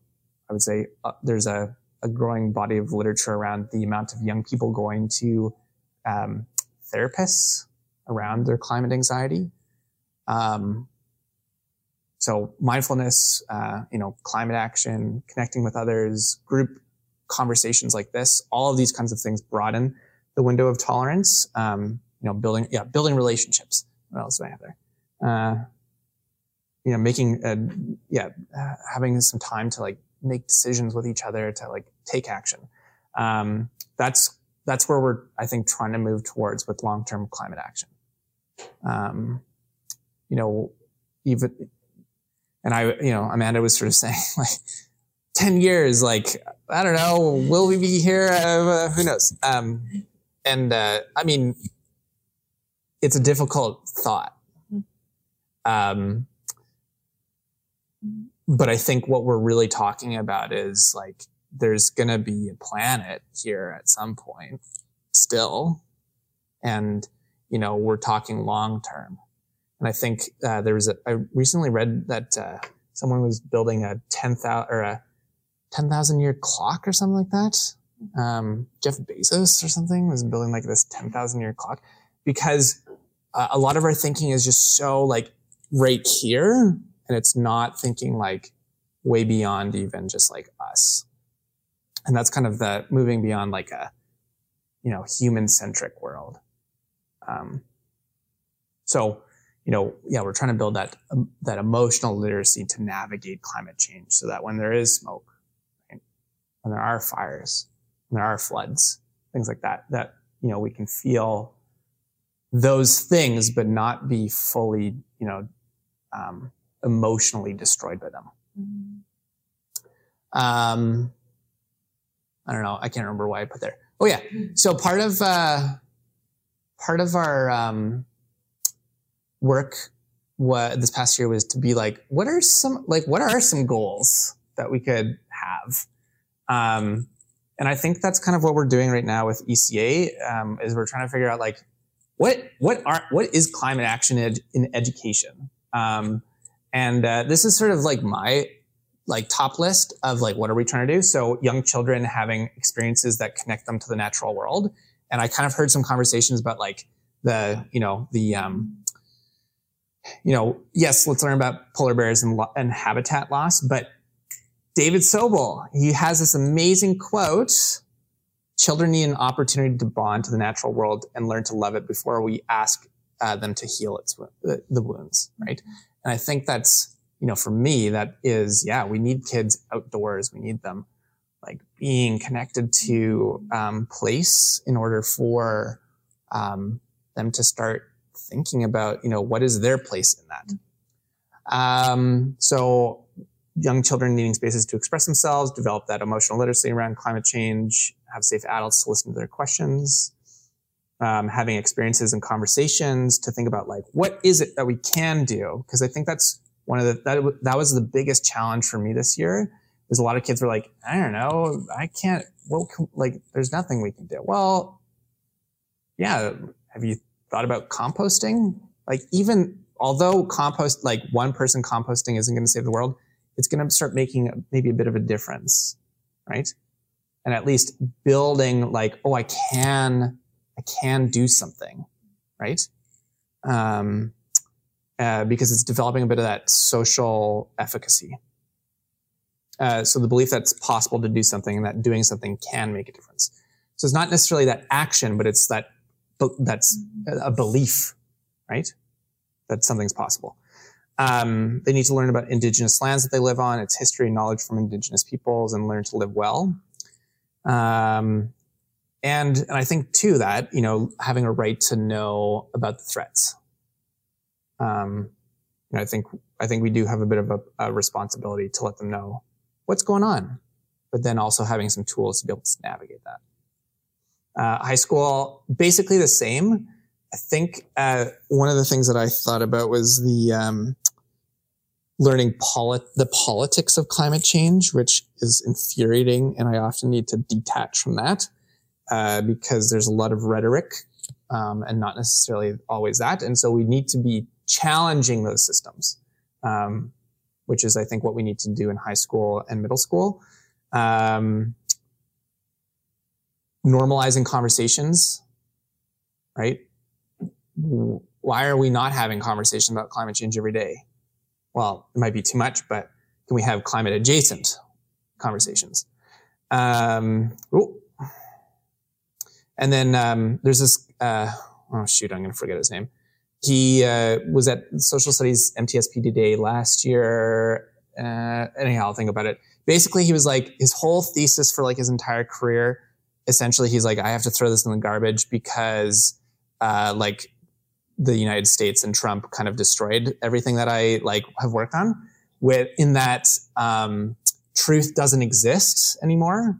I would say uh, there's a, a, growing body of literature around the amount of young people going to um, therapists around their climate anxiety. Um, so mindfulness, uh, you know, climate action, connecting with others, group conversations like this, all of these kinds of things broaden the window of tolerance. Um, you know, building, yeah, building relationships. What else do I have there? Uh, you know, making, uh, yeah, uh, having some time to like make decisions with each other to like take action. Um, that's that's where we're I think trying to move towards with long term climate action. Um, you know, even and I you know Amanda was sort of (laughs) saying like. 10 years like i don't know will we be here uh, who knows um, and uh, i mean it's a difficult thought um, but I think what we're really talking about is like there's going to be a planet here at some point still. And, you know, we're talking long term. And I think uh, there was a, I recently read that uh, someone was building a 10,000 or a 10,000 year clock or something like that. Um, Jeff Bezos or something was building like this 10,000 year clock because uh, a lot of our thinking is just so like right here and it's not thinking like way beyond even just like us. And that's kind of the moving beyond like a, you know, human centric world. Um, so, you know, yeah, we're trying to build that, um, that emotional literacy to navigate climate change so that when there is smoke, right, when there are fires, when there are floods, things like that, that, you know, we can feel those things, but not be fully, you know, um, emotionally destroyed by them. Mm-hmm. Um, I don't know. I can't remember why I put there. Oh yeah. So part of uh, part of our um, work what this past year was to be like, what are some like what are some goals that we could have? Um, and I think that's kind of what we're doing right now with ECA um, is we're trying to figure out like what what are what is climate action ed- in education? Um, and uh, this is sort of like my like top list of like what are we trying to do? So young children having experiences that connect them to the natural world. And i kind of heard some conversations about like the you know the um you know yes let's learn about polar bears and, and habitat loss. But david sobel he has this amazing quote children need an opportunity to bond to the natural world and learn to love it before we ask uh, them to heal its the wounds right and i think that's you know, for me, that is, yeah, we need kids outdoors. We need them like being connected to um, place in order for um, them to start thinking about, you know, what is their place in that. Um, so young children needing spaces to express themselves, develop that emotional literacy around climate change, have safe adults to listen to their questions, um, having experiences and conversations to think about like, what is it that we can do? Because I think that's one of the that that was the biggest challenge for me this year. Is a lot of kids were like, I don't know, I can't. Well, like, there's nothing we can do. Well, yeah. Have you thought about composting? Like, even although compost, like one person composting isn't going to save the world, it's going to start making maybe a bit of a difference, right? And at least building like, oh, I can, I can do something, right? Um, uh, because it's developing a bit of that social efficacy. Uh, so the belief that it's possible to do something and that doing something can make a difference. So it's not necessarily that action, but it's that that's a belief, right? That something's possible. Um, they need to learn about indigenous lands that they live on, its history and knowledge from indigenous peoples, and learn to live well. Um, and and I think too that you know having a right to know about the threats um, you know, I think I think we do have a bit of a, a, responsibility to let them know what's going on, but then also having some tools to be able to navigate that. Uh, high school, basically the same. I think uh, one of the things that I thought about was the um, learning polit- the politics of climate change, which is infuriating, and I often need to detach from that uh, because there's a lot of rhetoric um, and not necessarily always that, and so we need to be challenging those systems, um, which is, I think, what we need to do in high school and middle school. Um, normalizing conversations, right? Why are we not having conversations about climate change every day? Well, it might be too much, but can we have climate adjacent conversations? Um, and then um, there's this, uh, oh shoot, I'm going to forget his name he uh, was at social studies MTSPD day last year. Uh, anyhow, I'll think about it. Basically, he was like his whole thesis for like his entire career. Essentially, he's like, I have to throw this in the garbage because, uh, like, the United States and Trump kind of destroyed everything that I like have worked on. With in that um, truth doesn't exist anymore,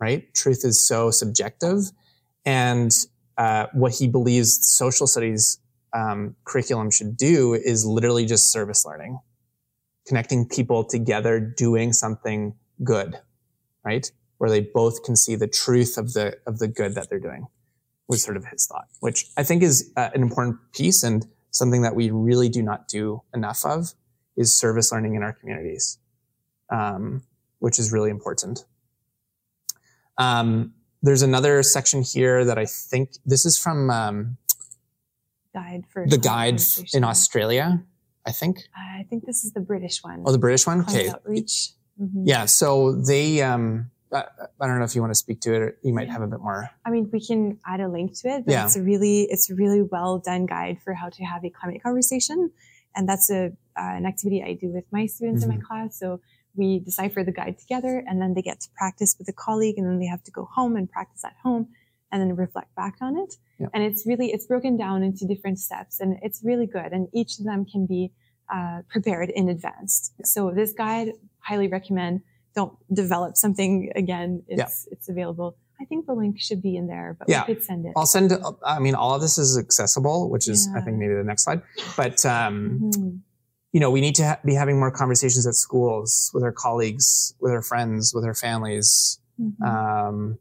right? Truth is so subjective, and uh, what he believes social studies um, curriculum should do is literally just service learning, connecting people together, doing something good, right? Where they both can see the truth of the of the good that they're doing. Was sort of his thought, which I think is uh, an important piece and something that we really do not do enough of is service learning in our communities, um, which is really important. Um, there's another section here that I think this is from um, guide for the guide in Australia. I think. I think this is the British one. Oh, the British one. Okay. Outreach. Mm-hmm. Yeah. So they. Um, I, I don't know if you want to speak to it. Or you might have a bit more. I mean, we can add a link to it. But yeah. It's a really, it's a really well done guide for how to have a climate conversation, and that's a uh, an activity I do with my students mm-hmm. in my mm-hmm. class. So we decipher the guide together and then they get to practice with a colleague and then they have to go home and practice at home and then reflect back on it. Yeah. And it's really, it's broken down into different steps and it's really good. And each of them can be uh, prepared in advance. Yeah. So this guide, highly recommend. Don't develop something again. It's, yeah. it's available. I think the link should be in there, but yeah. we could send it. I'll send, I mean, all of this is accessible, which is, I think maybe the next slide, but, um, mm-hmm you know, we need to ha- be having more conversations at schools with our colleagues, with our friends, with our families. Mm-hmm. Um,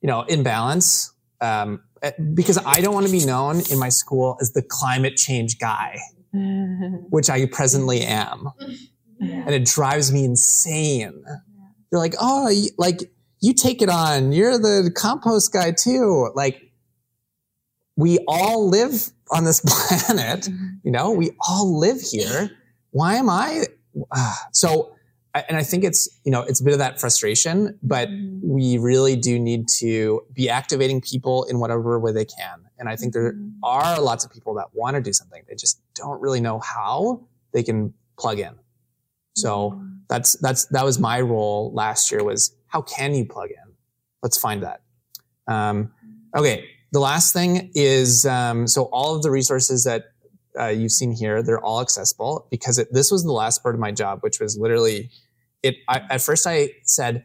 you know, in balance, um, eh, because I don't want to be known in my school as the climate change guy, (laughs) which I presently am, yeah. and it drives me insane. They're like, oh, like you take it on. You're the compost guy too. Like we all live on this (laughs) planet. Mm-hmm. You know, we all live here. Why am I? Uh, so, and I think it's, you know, it's a bit of that frustration, but mm-hmm. we really do need to be activating people in whatever way they can. And I think there mm-hmm. are lots of people that want to do something. They just don't really know how they can plug in. So that's, that's, that was my role last year was how can you plug in? Let's find that. Um, okay. The last thing is, um, so all of the resources that uh, you've seen here, they're all accessible because it, this was the last part of my job, which was literally it. I, at first, I said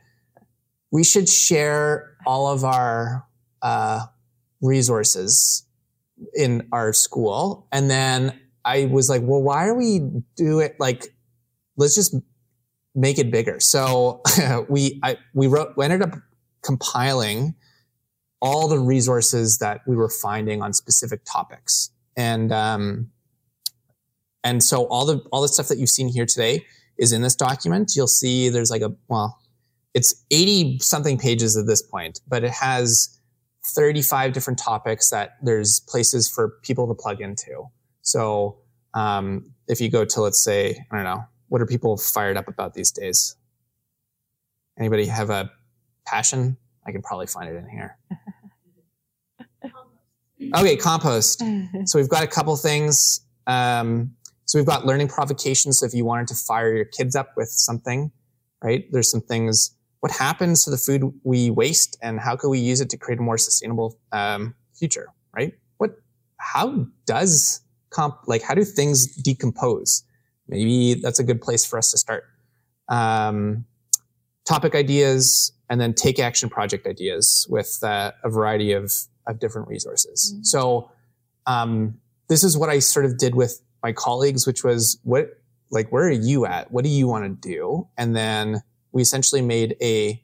we should share all of our uh, resources in our school, and then I was like, well, why are we do it like? Let's just make it bigger. So (laughs) we I, we wrote we ended up compiling all the resources that we were finding on specific topics. And, um, and so all the, all the stuff that you've seen here today is in this document. You'll see there's like a, well, it's 80 something pages at this point, but it has 35 different topics that there's places for people to plug into. So, um, if you go to, let's say, I don't know, what are people fired up about these days? Anybody have a passion? I can probably find it in here. (laughs) Okay, compost. (laughs) so we've got a couple things. Um, so we've got learning provocations. So if you wanted to fire your kids up with something, right? There's some things. What happens to the food we waste, and how can we use it to create a more sustainable um, future? Right? What? How does comp like how do things decompose? Maybe that's a good place for us to start. Um, topic ideas, and then take action project ideas with uh, a variety of of different resources. Mm-hmm. So, um, this is what I sort of did with my colleagues, which was what, like, where are you at? What do you want to do? And then we essentially made a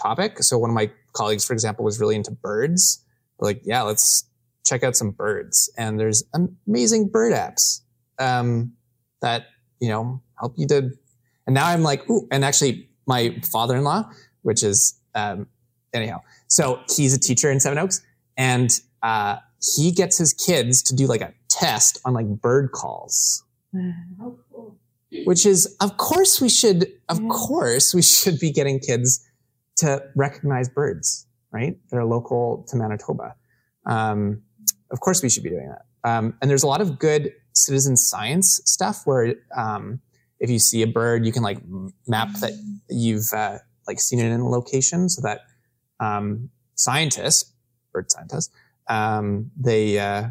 topic. So one of my colleagues, for example, was really into birds. We're like, yeah, let's check out some birds. And there's amazing bird apps, um, that, you know, help you to, and now I'm like, ooh, and actually my father-in-law, which is, um, anyhow, so he's a teacher in Seven Oaks and uh, he gets his kids to do like a test on like bird calls. Oh, cool. Which is, of course, we should, of yeah. course, we should be getting kids to recognize birds, right? That are local to Manitoba. Um, of course, we should be doing that. Um, and there's a lot of good citizen science stuff where um, if you see a bird, you can like map that you've uh, like seen it in a location so that um, scientists, bird scientists, um, they uh,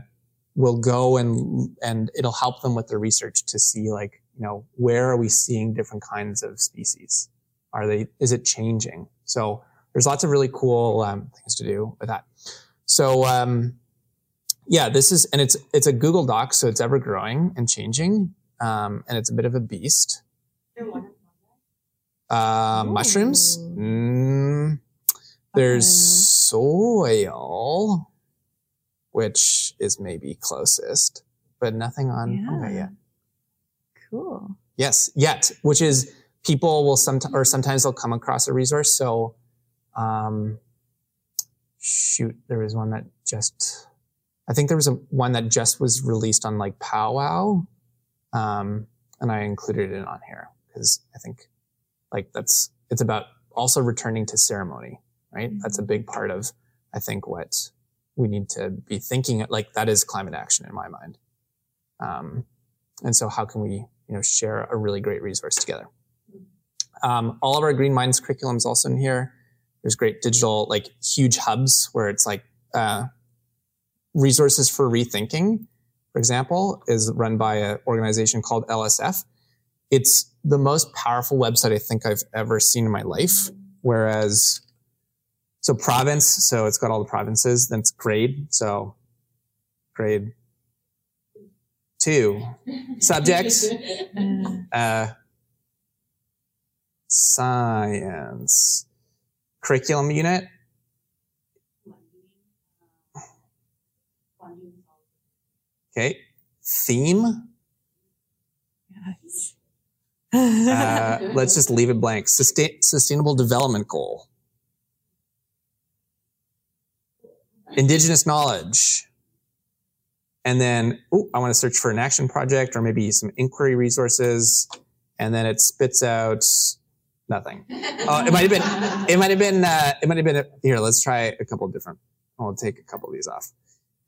will go and and it'll help them with their research to see like you know where are we seeing different kinds of species? Are they is it changing? So there's lots of really cool um, things to do with that. So um, yeah, this is and it's it's a Google Doc, so it's ever growing and changing, um, and it's a bit of a beast. Uh, mushrooms? There's soil, which is maybe closest, but nothing on Yeah. fungi yet. Cool. Yes, yet, which is people will sometimes or sometimes they'll come across a resource. So, um, shoot, there was one that just, I think there was a one that just was released on like Powwow, um, and I included it on here because I think like that's it's about also returning to ceremony, right? That's a big part of I think what we need to be thinking like that is climate action in my mind. Um, and so how can we you know share a really great resource together um, all of our green minds curriculum is also in here there's great digital like huge hubs where it's like uh, resources for rethinking for example is run by an organization called lsf it's the most powerful website i think i've ever seen in my life whereas so province so it's got all the provinces then it's grade so grade two. (laughs) Subject uh, science. Curriculum unit. Okay. Theme. Yes. uh, let's just leave it blank. Sustain- sustainable development goal indigenous knowledge and then ooh, i want to search for an action project or maybe some inquiry resources and then it spits out nothing oh (laughs) it might have been it might have been uh, it might have been here let's try a couple different i'll take a couple of these off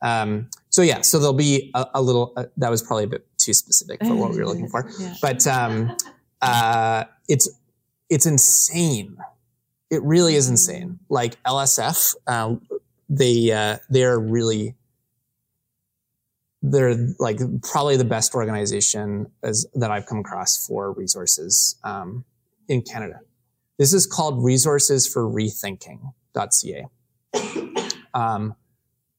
um, so yeah so there'll be a, a little uh, that was probably a bit too specific for what we were looking for (laughs) Yeah. but um, uh, it's it's insane. It really is insane. Like LSF, um, they uh, they're really they're like probably the best organization as that I've come across for resources um, in Canada. This is called Resources for Rethinking.ca. Um,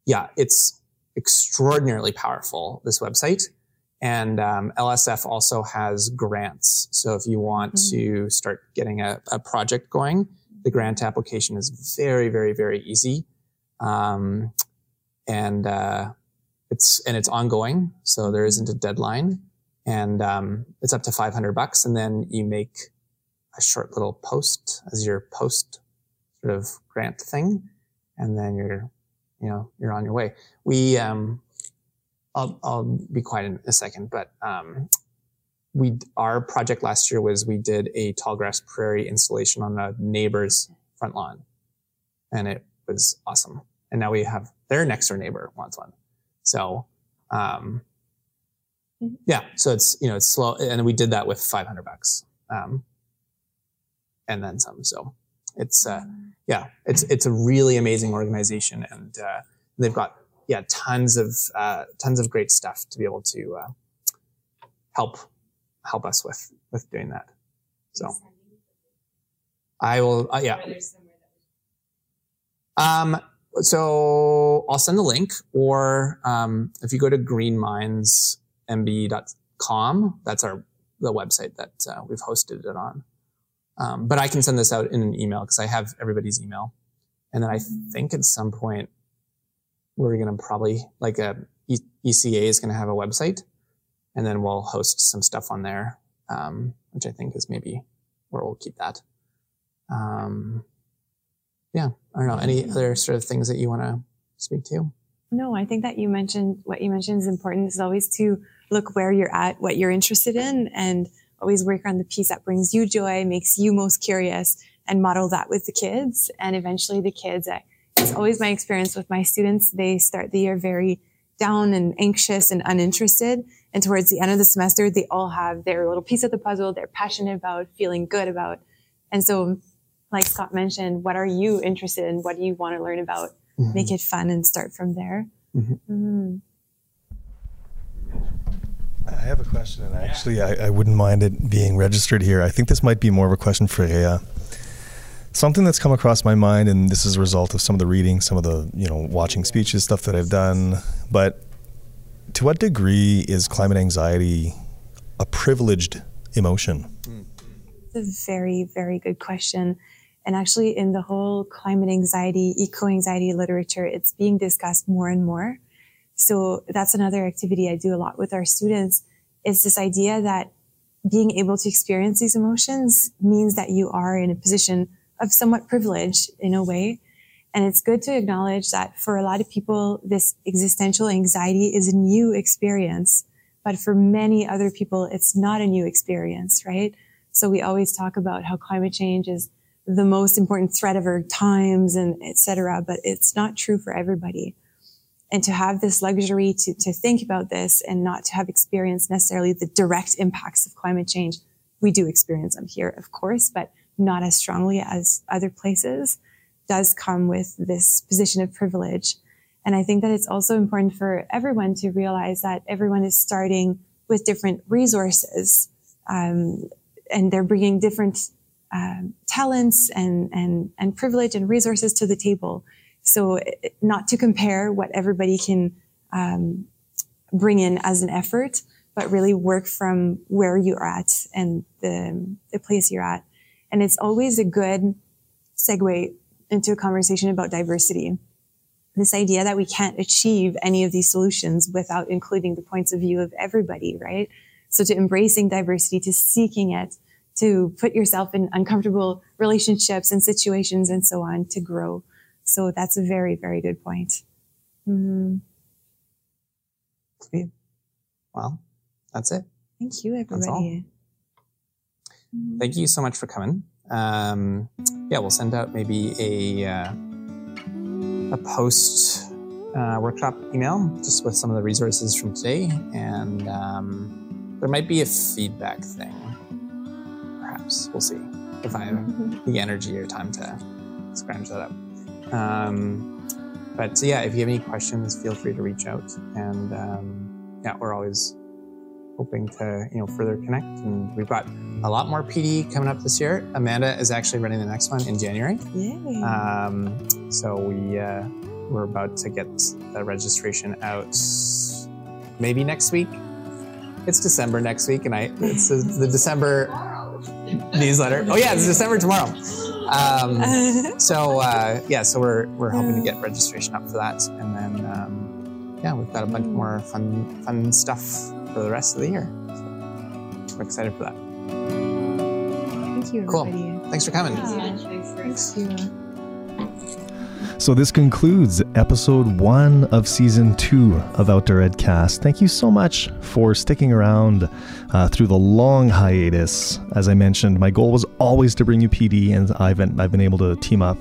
yeah, it's extraordinarily powerful. This website. And um, LSF also has grants. So if you want to start getting a, a project going, the grant application is very, very, very easy. Um, and uh, it's and it's ongoing, so there isn't a deadline, and um, it's up to 500 bucks. And then you make a short little post as your post sort of grant thing, and then you're, you know, you're on your way. We um, I'll, I'll be quiet in a second, but um, we our project last year was we did a tall grass prairie installation on a neighbor's front lawn, and it was awesome. And now we have their next door neighbor wants one, so um, yeah. So it's you know it's slow, and we did that with five hundred bucks, um, and then some. So it's uh, yeah, it's it's a really amazing organization, and uh, they've got yeah tons of uh, tons of great stuff to be able to uh, help help us with with doing that. So I will uh, yeah. Um, so I'll send the link, or um, if you go to greenmindsmb.com, that's our the website that uh, we've hosted it on. Um, but I can send this out in an email because I have everybody's email, and then I think at some point we're going to probably like E- ECA is going to have a website, and then we'll host some stuff on there, um, which I think is maybe where we'll keep that. Um, yeah, I don't know. Any mm-hmm. other sort of things that you want to speak to? No, I think that you mentioned what you mentioned is important is always to look where you're at, what you're interested in, and always work on the piece that brings you joy, makes you most curious, and model that with the kids. And eventually, the kids, I, it's always my experience with my students, they start the year very down and anxious and uninterested. And towards the end of the semester, they all have their little piece of the puzzle they're passionate about, feeling good about. And so, Scott mentioned, what are you interested in? What do you want to learn about? Make it fun and start from there. Mhm. Mm. I have a question, and actually, I, I wouldn't mind it being registered here. I think this might be more of a question for Rhéa. Something that's come across my mind, and this is a result of some of the reading, some of the you know watching speeches, stuff that I've done. But to what degree is climate anxiety a privileged emotion? It's a very, very good question. And actually in the whole climate anxiety, eco anxiety literature, it's being discussed more and more. So that's another activity I do a lot with our students is this idea that being able to experience these emotions means that you are in a position of somewhat privilege in a way. And it's good to acknowledge that for a lot of people, this existential anxiety is a new experience. But for many other people, it's not a new experience, right? So we always talk about how climate change is the most important threat of our times and etc. But it's not true for everybody. And to have this luxury to, to think about this and not to have experienced necessarily the direct impacts of climate change. We do experience them here, of course, but not as strongly as other places does come with this position of privilege. And I think that it's also important for everyone to realize that everyone is starting with different resources. Um, and they're bringing different um, talents and, and, and privilege and resources to the table. So not to compare what everybody can um, bring in as an effort, but really work from where you're at and the, the place you're at. And it's always a good segue into a conversation about diversity. This idea that we can't achieve any of these solutions without including the points of view of everybody, right? So to embracing diversity, to seeking it, to put yourself in uncomfortable relationships and situations and so on to grow. So that's a very, very good point. Mm-hmm. Well, that's it. Thank you, everybody. Mm-hmm. Thank you so much for coming. Um, yeah, we'll send out maybe a uh, a post uh, workshop email just with some of the resources from today, and um, there might be a feedback thing. Perhaps we'll see if I have the energy or time to scrounge that up. Um, but yeah, if you have any questions, feel free to reach out. And um, yeah, we're always hoping to you know further connect. And we've got a lot more PD coming up this year. Amanda is actually running the next one in January. Yay! Um, so we uh, we're about to get the registration out maybe next week. It's December next week, and I it's the, the December newsletter. Oh yeah, it's December tomorrow. Um, (laughs) so uh, yeah, so we're we're hoping to get registration up for that, and then um, yeah, we've got a bunch more fun fun stuff for the rest of the year. So I'm excited for that. Thank you. Cool. Thanks for coming. Yeah. Thank you. So, this concludes episode one of season two of Outdoor Edcast. Thank you so much for sticking around uh, through the long hiatus. As I mentioned, my goal was always to bring you PD, and I've been, I've been able to team up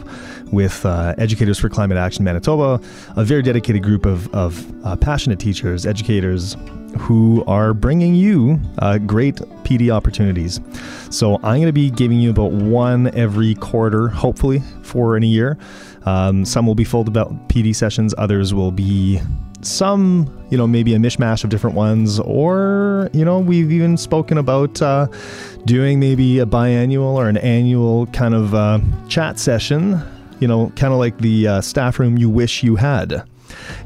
with uh, Educators for Climate Action Manitoba, a very dedicated group of, of uh, passionate teachers, educators who are bringing you uh, great PD opportunities. So, I'm going to be giving you about one every quarter, hopefully, for in a year. Um, some will be full about PD sessions, others will be some, you know, maybe a mishmash of different ones, or, you know, we've even spoken about uh, doing maybe a biannual or an annual kind of uh, chat session, you know, kind of like the uh, staff room you wish you had.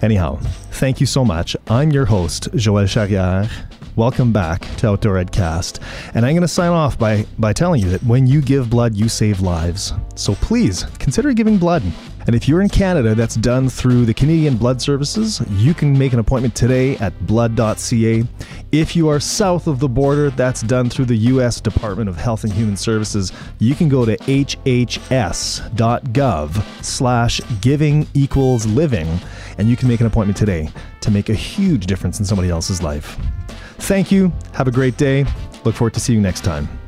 Anyhow, thank you so much. I'm your host, Joël Charrière. Welcome back to Outdoor Edcast. And I'm going to sign off by, by telling you that when you give blood, you save lives. So please consider giving blood. And if you're in Canada, that's done through the Canadian Blood Services. You can make an appointment today at blood.ca. If you are south of the border, that's done through the U.S. Department of Health and Human Services. You can go to hhs.gov slash giving equals living, and you can make an appointment today to make a huge difference in somebody else's life. Thank you. Have a great day. Look forward to seeing you next time.